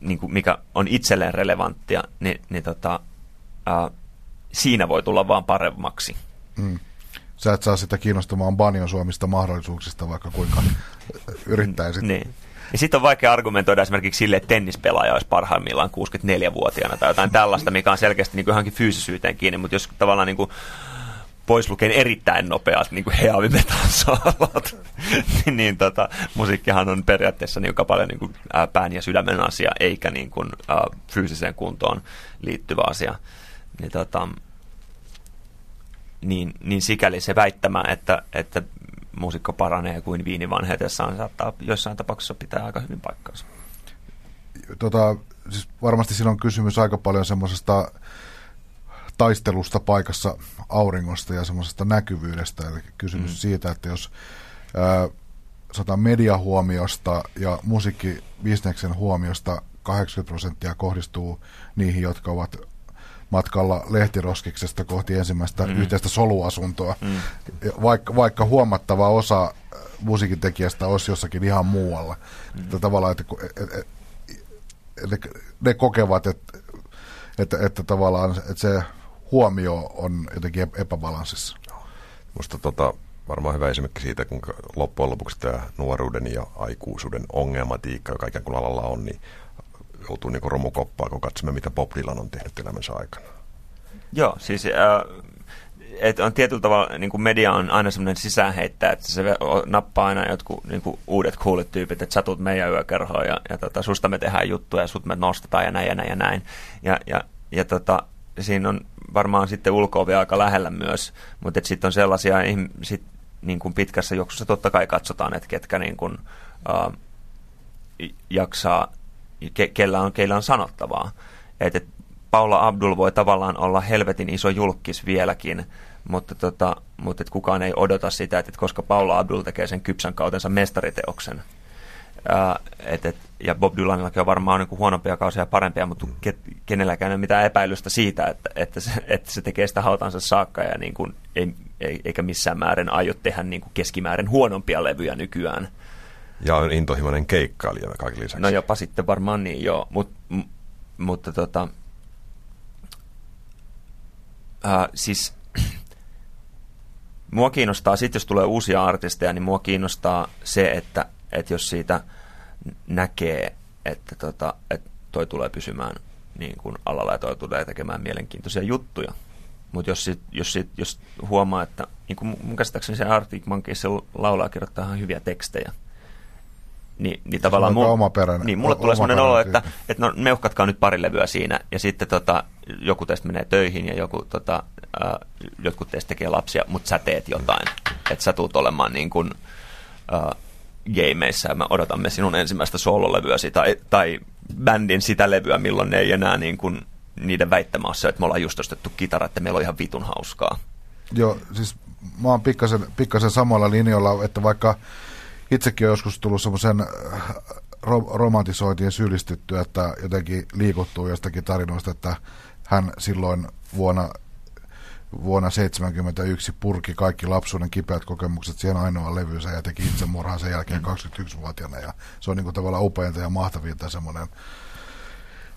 niin kuin, mikä on itselleen relevanttia, niin, niin tota, ää, siinä voi tulla vaan paremmaksi. Mm. Sä et saa sitä kiinnostamaan Banjon Suomista mahdollisuuksista, vaikka kuinka yrittäisit. niin. Ja sitten on vaikea argumentoida esimerkiksi sille, että tennispelaaja olisi parhaimmillaan 64-vuotiaana tai jotain tällaista, mikä on selkeästi niin kuin johonkin fyysisyyteen kiinni, mutta jos tavallaan niin kuin pois lukeen erittäin nopeasti niin kuin heavy metal soolot, niin, niin tota, musiikkihan on periaatteessa niin paljon niin kuin, ää, pään ja sydämen asia, eikä niin kuin, ää, fyysiseen kuntoon liittyvä asia. Niin, tota, niin, niin sikäli se väittämä, että, että muusikko paranee kuin viini vanhetessaan, saattaa joissain tapauksissa pitää aika hyvin paikkaansa. Tota, siis varmasti siinä on kysymys aika paljon semmoisesta taistelusta paikassa auringosta ja semmoisesta näkyvyydestä. Eli kysymys mm. siitä, että jos ää, mediahuomiosta ja musiikkibisneksen huomiosta 80 prosenttia kohdistuu niihin, jotka ovat matkalla lehtiroskiksesta kohti ensimmäistä mm. yhteistä soluasuntoa. Mm. Vaikka, vaikka huomattava osa musiikin tekijästä olisi jossakin ihan muualla. Mm. Että tavallaan, että, että, että, että ne kokevat, että, että, että tavallaan että se huomio on jotenkin epäbalanssissa. Minusta tota, varmaan hyvä esimerkki siitä, kun loppujen lopuksi tämä nuoruuden ja aikuisuuden ongelmatiikka, joka ikään kuin alalla on, niin joutuu niin romukoppaa, kun katsomme, mitä Bob Dylan on tehnyt elämänsä aikana. Joo, siis äh, et on tietyllä tavalla, niin kuin media on aina semmoinen sisäänheittäjä, että se nappaa aina jotkut niin kuin uudet coolit tyypit, että sä tulet meidän yökerhoon ja, ja tota, susta me tehdään juttuja ja sut me nostetaan ja näin ja näin ja näin. Ja, ja, ja tota, siinä on varmaan sitten ulko aika lähellä myös, mutta sitten on sellaisia, sit, niin kuin pitkässä juoksussa totta kai katsotaan, että ketkä niin kuin, uh, jaksaa ke, kellä on, keillä on sanottavaa. Et, et Paula Abdul voi tavallaan olla helvetin iso julkis vieläkin, mutta, tota, mutta et kukaan ei odota sitä, että et koska Paula Abdul tekee sen kypsän kautensa mestariteoksen. Ää, et, et, ja Bob Dylanillakin on varmaan niin huonompia kausia ja parempia, mutta ke, kenelläkään ei ole mitään epäilystä siitä, että, että, se, että se tekee sitä hautansa saakka ja niin kuin, ei, eikä missään määrin aio tehdä niin kuin keskimäärin huonompia levyjä nykyään. Ja on intohimoinen keikkailija kaikille lisäksi. No jopa sitten varmaan niin, joo. Mut, m- mutta tota, äh, siis mua kiinnostaa, sitten jos tulee uusia artisteja, niin mua kiinnostaa se, että, että jos siitä näkee, että, tota, että toi tulee pysymään niin kuin alalla ja toi tulee tekemään mielenkiintoisia juttuja. Mutta jos, sit, jos, sit, jos huomaa, että niin kuin mun käsittääkseni se Arctic Monkeys se laulaa kirjoittaa ihan hyviä tekstejä, niin, niin tavallaan mulla, oma peräinen, niin, mulle tulee sellainen olo, että, että no, meuhkatkaa nyt pari levyä siinä, ja sitten tota, joku teistä menee töihin, ja joku, tota, äh, jotkut teistä tekee lapsia, mutta sä teet jotain. Että sä tuut olemaan niin kuin, äh, gameissa, ja me odotamme sinun ensimmäistä soololevyäsi, tai, tai bändin sitä levyä, milloin ne ei enää niin kuin, niiden väittämä on se, että me ollaan just ostettu kitara, että meillä on ihan vitun hauskaa. Joo, siis mä oon pikkasen, pikkasen samalla linjalla, että vaikka itsekin on joskus tullut semmoisen äh, ro- romantisointiin syyllistytty, että jotenkin liikuttuu jostakin tarinoista, että hän silloin vuonna vuonna 1971 purki kaikki lapsuuden kipeät kokemukset siihen ainoa levyysä ja teki itsemurhaa sen jälkeen 21-vuotiaana. Ja se on niin kuin tavallaan upeinta ja mahtavinta semmoinen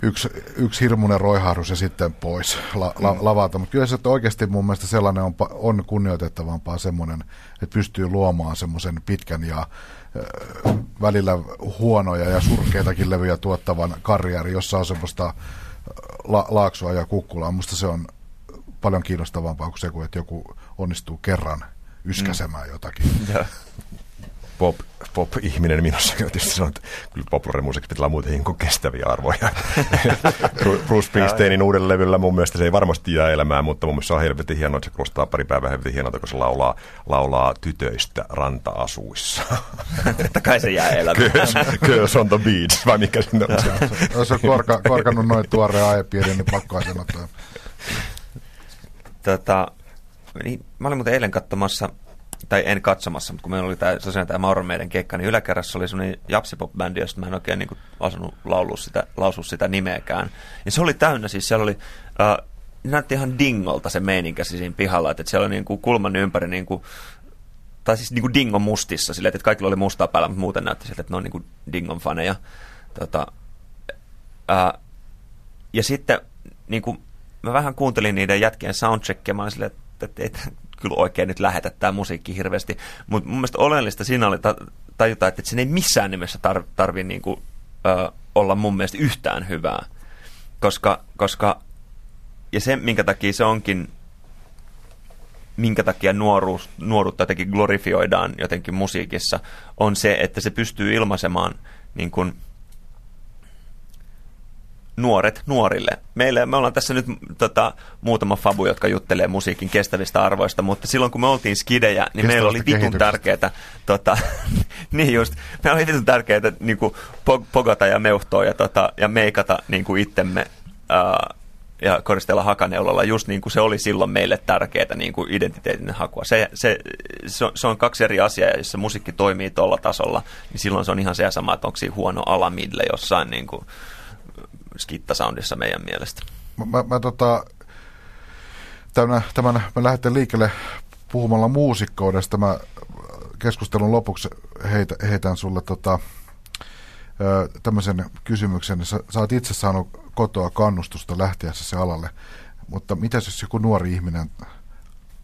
yksi, yksi hirmuinen roihahdus ja sitten pois la, la, mm. lavalta. Mutta kyllä se että oikeasti mun mielestä sellainen on, on kunnioitettavampaa semmoinen, että pystyy luomaan semmoisen pitkän ja äh, välillä huonoja ja surkeitakin levyjä tuottavan karjeri, jossa on semmoista la, laaksoa ja kukkulaa. Musta se on paljon kiinnostavampaa kuin se, kun että joku onnistuu kerran yskäsemään mm. jotakin. Ja pop, pop-ihminen minussa tietysti sanoo, että kyllä popularimusiikki pitää olla muutenkin kuin kestäviä arvoja. Bruce Springsteenin uudella levyllä mun mielestä se ei varmasti jää elämään, mutta mun mielestä se on helvetin hienoa, että se kuulostaa pari päivää helvetin hienolta, kun se laulaa, laulaa tytöistä ranta-asuissa. Totta kai se jää elämään. Girls, girls on the beach, vai mikä sinne on? Jos on korka, korkannut noin tuoreen aihepiirin, niin pakko sanoa. Tota, niin, mä olin muuten eilen katsomassa tai en katsomassa, mutta kun meillä oli tämä, tosiaan tämä Mauron meidän keikka, niin yläkerrassa oli semmoinen japsipop-bändi, josta mä en oikein niin kuin, osannut laulua sitä, lausua sitä nimeäkään. Ja se oli täynnä, siis siellä oli, äh, näytti ihan dingolta se meininkä siinä pihalla, että siellä oli niin kuin kulman ympäri niin kuin, tai siis niin kuin dingon mustissa, silleen, että kaikilla oli mustaa päällä, mutta muuten näytti siltä, että ne on niin kuin dingon faneja. Tota, äh, ja sitten niin kuin, mä vähän kuuntelin niiden jätkien soundcheckia, mä olin silleen, että, että, kyllä oikein nyt lähetä tämä musiikki hirveästi. Mutta mun mielestä oleellista siinä oli tajuta, että sen ei missään nimessä tar- tarvi niinku, ö, olla mun mielestä yhtään hyvää. Koska, koska, ja se minkä takia se onkin, minkä takia nuoruus, nuoruutta jotenkin glorifioidaan jotenkin musiikissa, on se, että se pystyy ilmaisemaan niin kuin, nuoret nuorille. Meille, me ollaan tässä nyt tota, muutama fabu, jotka juttelee musiikin kestävistä arvoista, mutta silloin kun me oltiin skidejä, niin meillä oli vitun tärkeää, tota, niin just, meillä oli vitun tärkeää niin kuin, pogata ja meuhtoa ja, tota, ja meikata niin kuin itsemme ää, ja koristella hakaneulolla, just niin kuin se oli silloin meille tärkeää niin kuin identiteetin hakua. Se, se, se, on, se on kaksi eri asiaa, ja jos se musiikki toimii tuolla tasolla, niin silloin se on ihan se sama, että onko siinä huono alamidle jossain niin kuin, skittasoundissa meidän mielestä. Mä, mä, mä tota, tämän, tämän, mä lähdetään liikkeelle puhumalla muusikkoudesta. Mä keskustelun lopuksi heitä, heitän sulle tota, tämmöisen kysymyksen. Sä, sä oot itse saanut kotoa kannustusta lähtiessä se alalle, mutta mitä jos joku nuori ihminen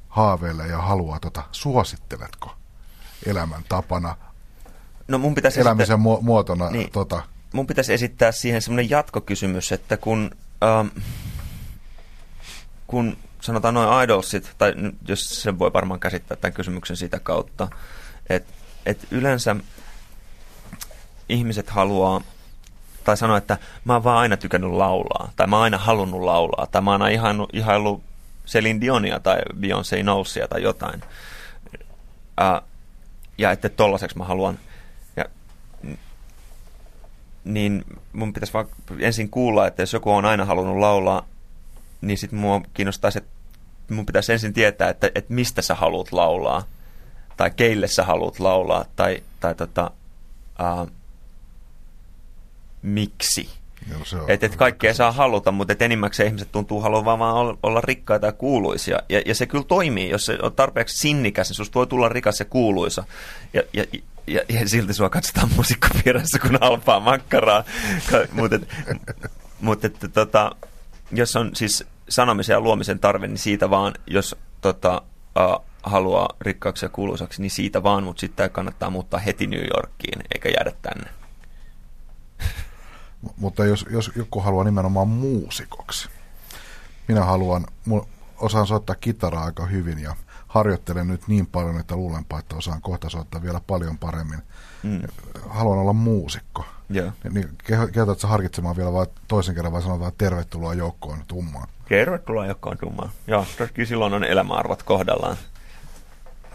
haaveilee ja haluaa, tota, suositteletko elämän tapana, no mun pitäisi elämisen sitten... muotona niin. tota, mun pitäisi esittää siihen semmoinen jatkokysymys, että kun, ähm, kun sanotaan noin idolsit, tai jos se voi varmaan käsittää tämän kysymyksen sitä kautta, että et yleensä ihmiset haluaa, tai sanoo, että mä oon vaan aina tykännyt laulaa, tai mä oon aina halunnut laulaa, tai mä oon aina ihaillut, ihaillut Celine Dionia tai Beyoncé Knowlesia tai jotain. Äh, ja että tollaiseksi mä haluan niin mun pitäisi vaan ensin kuulla, että jos joku on aina halunnut laulaa, niin sitten mua kiinnostaisi, että mun pitäisi ensin tietää, että, että mistä sä haluat laulaa, tai keille sä haluat laulaa, tai, tai tota, uh, miksi. Että et kaikkea saa haluta, mutta et enimmäkseen ihmiset tuntuu haluavan vaan olla, olla rikkaita ja kuuluisia. Ja, ja se kyllä toimii, jos se on tarpeeksi sinnikäs, niin susta voi tulla rikas ja kuuluisa. Ja, ja, ja, ja silti sua katsotaan musiikkopiirissä, kun alpaa makkaraa. mutta mut et, tota, jos on siis sanomisen ja luomisen tarve, niin siitä vaan, jos tota, uh, haluaa rikkaaksi ja kuuluisaksi, niin siitä vaan, mutta sitten kannattaa muuttaa heti New Yorkiin, eikä jäädä tänne. Mutta jos, jos joku haluaa nimenomaan muusikoksi, minä haluan, osaan soittaa kitaraa aika hyvin ja harjoittelen nyt niin paljon, että luulenpa, että osaan kohta soittaa vielä paljon paremmin. Mm. Haluan olla muusikko. Yeah. Niin kehotatko harkitsemaan vielä vai toisen kerran vai sanotaan tervetuloa joukkoon tummaan? Tervetuloa joukkoon tummaan. Joo, toki silloin on elämäarvot kohdallaan.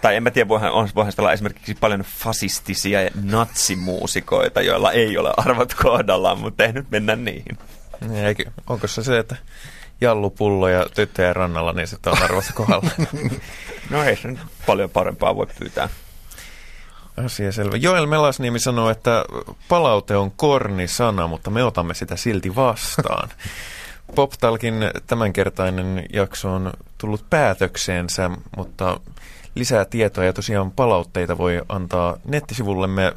Tai en mä tiedä, voihan, voihan olla esimerkiksi paljon fasistisia ja natsimuusikoita, joilla ei ole arvot kohdallaan, mutta ei nyt mennä niihin. Eikö, onko se se, että jallupullo ja tyttöjen rannalla, niin se on arvossa kohdalla. no ei se paljon parempaa voi pyytää. Asia selvä. Joel Melasniemi sanoo, että palaute on korni sana, mutta me otamme sitä silti vastaan. Poptalkin tämänkertainen jakso on tullut päätökseensä, mutta lisää tietoa ja tosiaan palautteita voi antaa nettisivullemme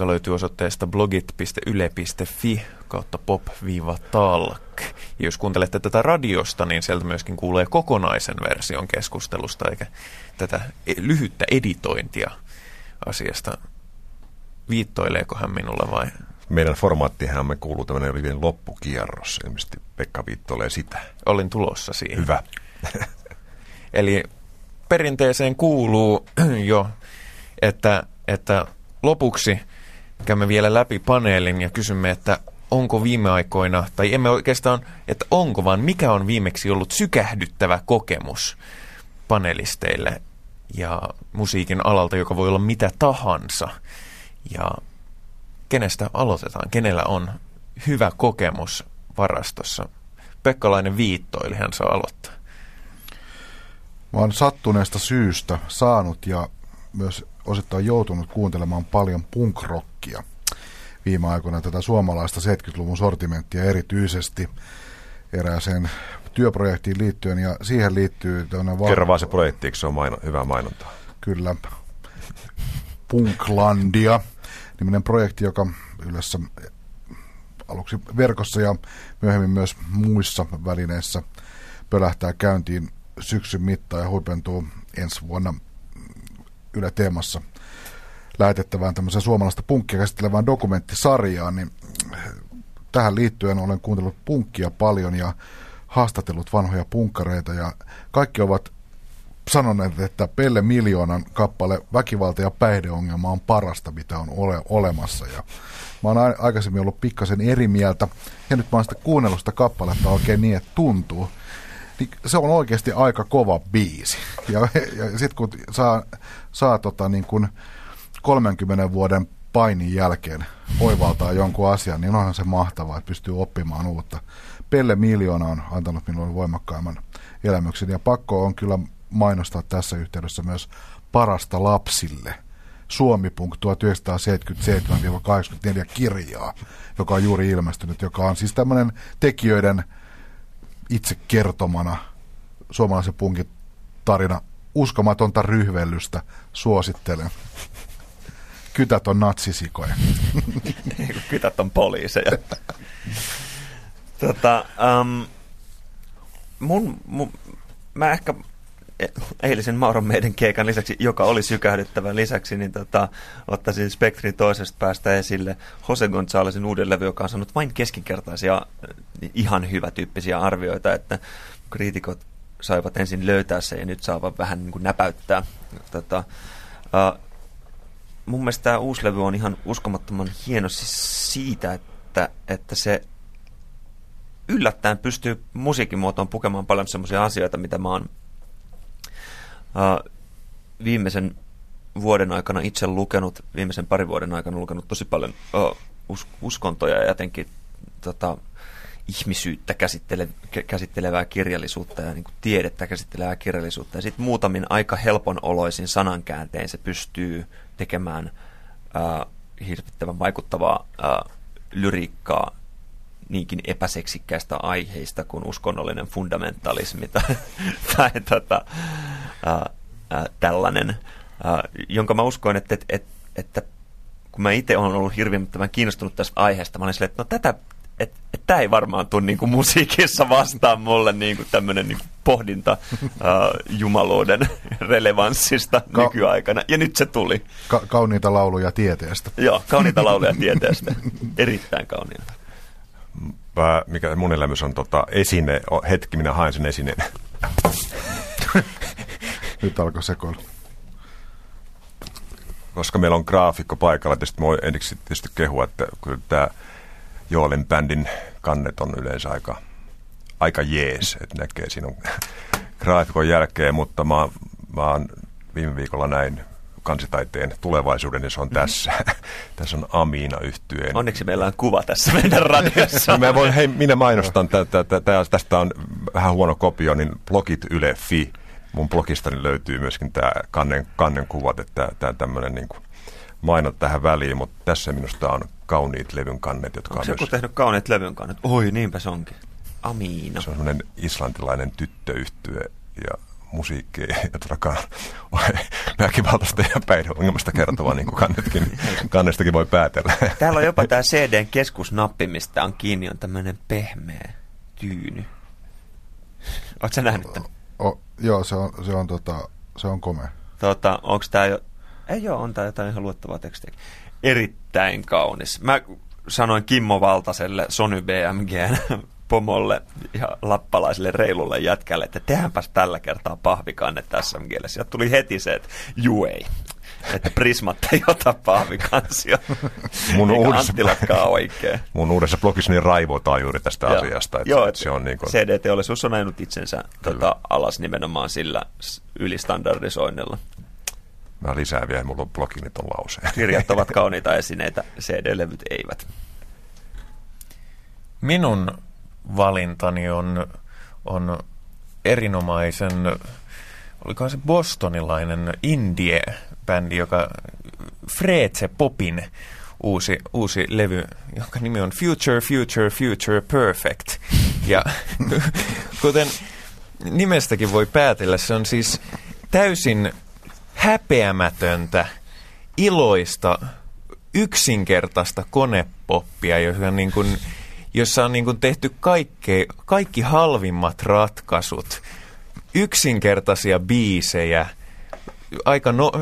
joka löytyy osoitteesta blogit.yle.fi kautta pop-talk. Ja jos kuuntelette tätä radiosta, niin sieltä myöskin kuulee kokonaisen version keskustelusta, eikä tätä e- lyhyttä editointia asiasta. Viittoileeko hän minulle vai? Meidän formaattihan me kuuluu tämmöinen loppukierros. Ilmeisesti Pekka viittoilee sitä. Olin tulossa siihen. Hyvä. Eli perinteeseen kuuluu jo, että, että lopuksi käymme vielä läpi paneelin ja kysymme, että onko viime aikoina, tai emme oikeastaan, että onko, vaan mikä on viimeksi ollut sykähdyttävä kokemus panelisteille ja musiikin alalta, joka voi olla mitä tahansa. Ja kenestä aloitetaan? Kenellä on hyvä kokemus varastossa? Pekkalainen viittoili, hän saa aloittaa. Mä oon sattuneesta syystä saanut ja myös osittain joutunut kuuntelemaan paljon punkrockia viime aikoina tätä suomalaista 70-luvun sortimenttia erityisesti erääseen työprojektiin liittyen ja siihen liittyy... Va- Kerro vaan se projekti, eikö se on maino- hyvää mainontaa? Kyllä. Punklandia, niminen projekti, joka yleensä aluksi verkossa ja myöhemmin myös muissa välineissä pölähtää käyntiin syksyn mittaan ja huipentuu ensi vuonna Yle Teemassa lähetettävään tämmöisen suomalaista punkkia käsittelevään dokumenttisarjaan, niin tähän liittyen olen kuuntellut punkkia paljon ja haastatellut vanhoja punkkareita ja kaikki ovat sanoneet, että Pelle Miljoonan kappale Väkivalta ja päihdeongelma on parasta, mitä on ole, olemassa. Ja mä oon aikaisemmin ollut pikkasen eri mieltä, ja nyt mä oon sitä kuunnellut sitä kappaletta oikein niin, että tuntuu. Niin se on oikeasti aika kova biisi. Ja, ja sitten kun saa, saa tota niin kuin 30 vuoden painin jälkeen oivaltaa jonkun asian, niin onhan se mahtavaa, että pystyy oppimaan uutta. Pelle Miljoona on antanut minulle voimakkaimman elämyksen ja pakko on kyllä mainostaa tässä yhteydessä myös parasta lapsille. Suomipunk 1977-84 kirjaa, joka on juuri ilmestynyt, joka on siis tämmöinen tekijöiden itse kertomana suomalaisen punkin tarina uskomatonta ryhvellystä suosittelen. Kytät on natsisikoja. Kytät on poliiseja. tota, um, mun, mun, mä ehkä eilisen Mauron meidän keikan lisäksi, joka oli sykähdyttävän lisäksi, niin tota, ottaisin Spektrin toisesta päästä esille Jose Gonzalesin uuden levy, joka on saanut vain keskinkertaisia, ihan hyvä tyyppisiä arvioita, että kriitikot saivat ensin löytää se ja nyt saavat vähän niin kuin näpäyttää. Tota, uh, mun mielestä tämä uusi levy on ihan uskomattoman hieno siis siitä, että, että se yllättäen pystyy musiikin muotoon pukemaan paljon sellaisia asioita, mitä mä oon uh, viimeisen vuoden aikana itse lukenut, viimeisen parin vuoden aikana lukenut tosi paljon uh, us- uskontoja ja jotenkin tota, ihmisyyttä käsittele, käsittelevää kirjallisuutta ja niin kuin tiedettä käsittelevää kirjallisuutta. Ja sitten muutamin aika helpon oloisin sanankääntein se pystyy tekemään äh, hirvittävän vaikuttavaa äh, lyriikkaa niinkin epäseksikkäistä aiheista kuin uskonnollinen fundamentalismi tai, tai tota, äh, äh, tällainen, äh, jonka mä uskoin, että, että, että, kun mä itse olen ollut hirvittävän kiinnostunut tästä aiheesta, mä olin silleen, että no tätä että et tämä ei varmaan tule niinku musiikissa vastaan mulle niinku tämmöinen niinku pohdinta uh, jumaluuden relevanssista Ka- nykyaikana. Ja nyt se tuli. Ka- kauniita lauluja tieteestä. Joo, kauniita lauluja tieteestä. Erittäin kauniita. Mä, mikä mun elämys on tota, esine, hetki minä haen sen esineen. nyt alkoi sekoilu. Koska meillä on graafikko paikalla, tietysti mä voin ensiksi tietysti kehua, että kyllä tämä Joolen bändin kannet on yleensä aika, aika jees, että näkee sinun graafikon jälkeen, mutta mä, mä oon viime viikolla näin kansitaiteen tulevaisuuden, niin se on mm-hmm. tässä. tässä on Amiina yhtyeen. Onneksi meillä on kuva tässä meidän radiossa. mä voin, hei, minä mainostan, tästä on vähän huono kopio, niin blogit Yle Fi. Mun blogistani löytyy myöskin tämä kannen, kannen kuvat, että tämä tämmöinen niin mainot tähän väliin, mutta tässä minusta on kauniit levyn kannet, jotka Onko on joku myös... tehnyt kauniit levyn kannet? Oi, niinpä se onkin. Amiina. Se on semmoinen islantilainen tyttöyhtye ja musiikki, jota väkivaltaista ja päihdeongelmasta kertova, niin kuin kannetkin, kannestakin voi päätellä. Täällä on jopa tämä CDn keskusnappi, mistä on kiinni, on tämmöinen pehmeä tyyny. Oletko sä nähnyt tämän? O, o, joo, se on, se on, tota, se on komea. Tota, onko tämä jo... Ei joo, on tämä jotain ihan luettavaa tekstiä erittäin kaunis. Mä sanoin Kimmo Valtaselle Sony BMGn pomolle ja lappalaiselle reilulle jätkälle, että tehdäänpäs tällä kertaa pahvikanne tässä mielessä. Ja tuli heti se, että juu ei. Että Prismat ei ota pahvikansia. Mun uudessa, oikein. Mun uudessa blogissa niin raivotaan juuri tästä Joo. asiasta. Että, Joo, se on niin kuin... CD-teollisuus on ajanut itsensä tota, alas nimenomaan sillä ylistandardisoinnilla. Mä lisään vielä, mulla on blogini ton lauseen. Kirjat ovat kauniita esineitä, CD-levyt eivät. Minun valintani on, on erinomaisen, olikohan se bostonilainen indie-bändi, joka Freetse Popin uusi, uusi levy, jonka nimi on Future, Future, Future Perfect. Ja kuten nimestäkin voi päätellä, se on siis täysin häpeämätöntä, iloista, yksinkertaista konepoppia, joka niin kuin jossa on niin kuin tehty kaikki, kaikki halvimmat ratkaisut, yksinkertaisia biisejä, aika no,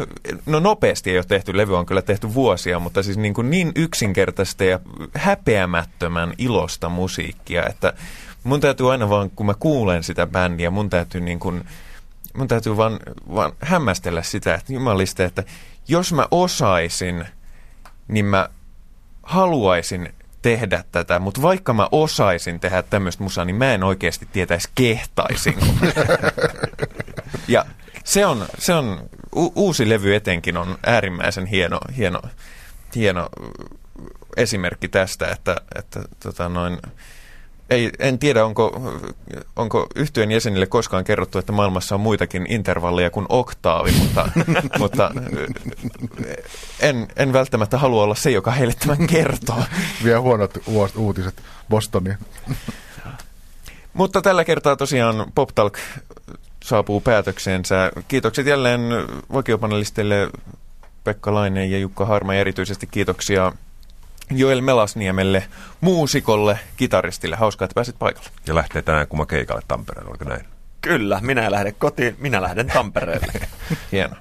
no nopeasti ei ole tehty, levy on kyllä tehty vuosia, mutta siis niin, kuin niin yksinkertaista ja häpeämättömän ilosta musiikkia, että mun täytyy aina vaan, kun mä kuulen sitä bändiä, mun täytyy niin kuin, mun täytyy vaan, vaan hämmästellä sitä, että jumaliste, että jos mä osaisin, niin mä haluaisin tehdä tätä, mutta vaikka mä osaisin tehdä tämmöistä musaa, niin mä en oikeasti tietäisi kehtaisin. ja se on, se on u- uusi levy etenkin on äärimmäisen hieno, hieno, hieno esimerkki tästä, että, että tota noin, ei, en tiedä, onko, onko yhtyön jäsenille koskaan kerrottu, että maailmassa on muitakin intervalleja kuin oktaavi, mutta, mutta en, en välttämättä halua olla se, joka heille tämän kertoo. Vielä huonot uutiset Bostoniin. mutta tällä kertaa tosiaan Pop Talk saapuu päätökseensä. Kiitokset jälleen vakiopanelisteille Pekka Laine ja Jukka Harma ja erityisesti kiitoksia Joel Melasniemelle, muusikolle, kitaristille. Hauskaa, että pääsit paikalle. Ja lähtee tänään kumma keikalle Tampereelle, oliko näin? Kyllä, minä lähden kotiin, minä lähden Tampereelle. Hieno.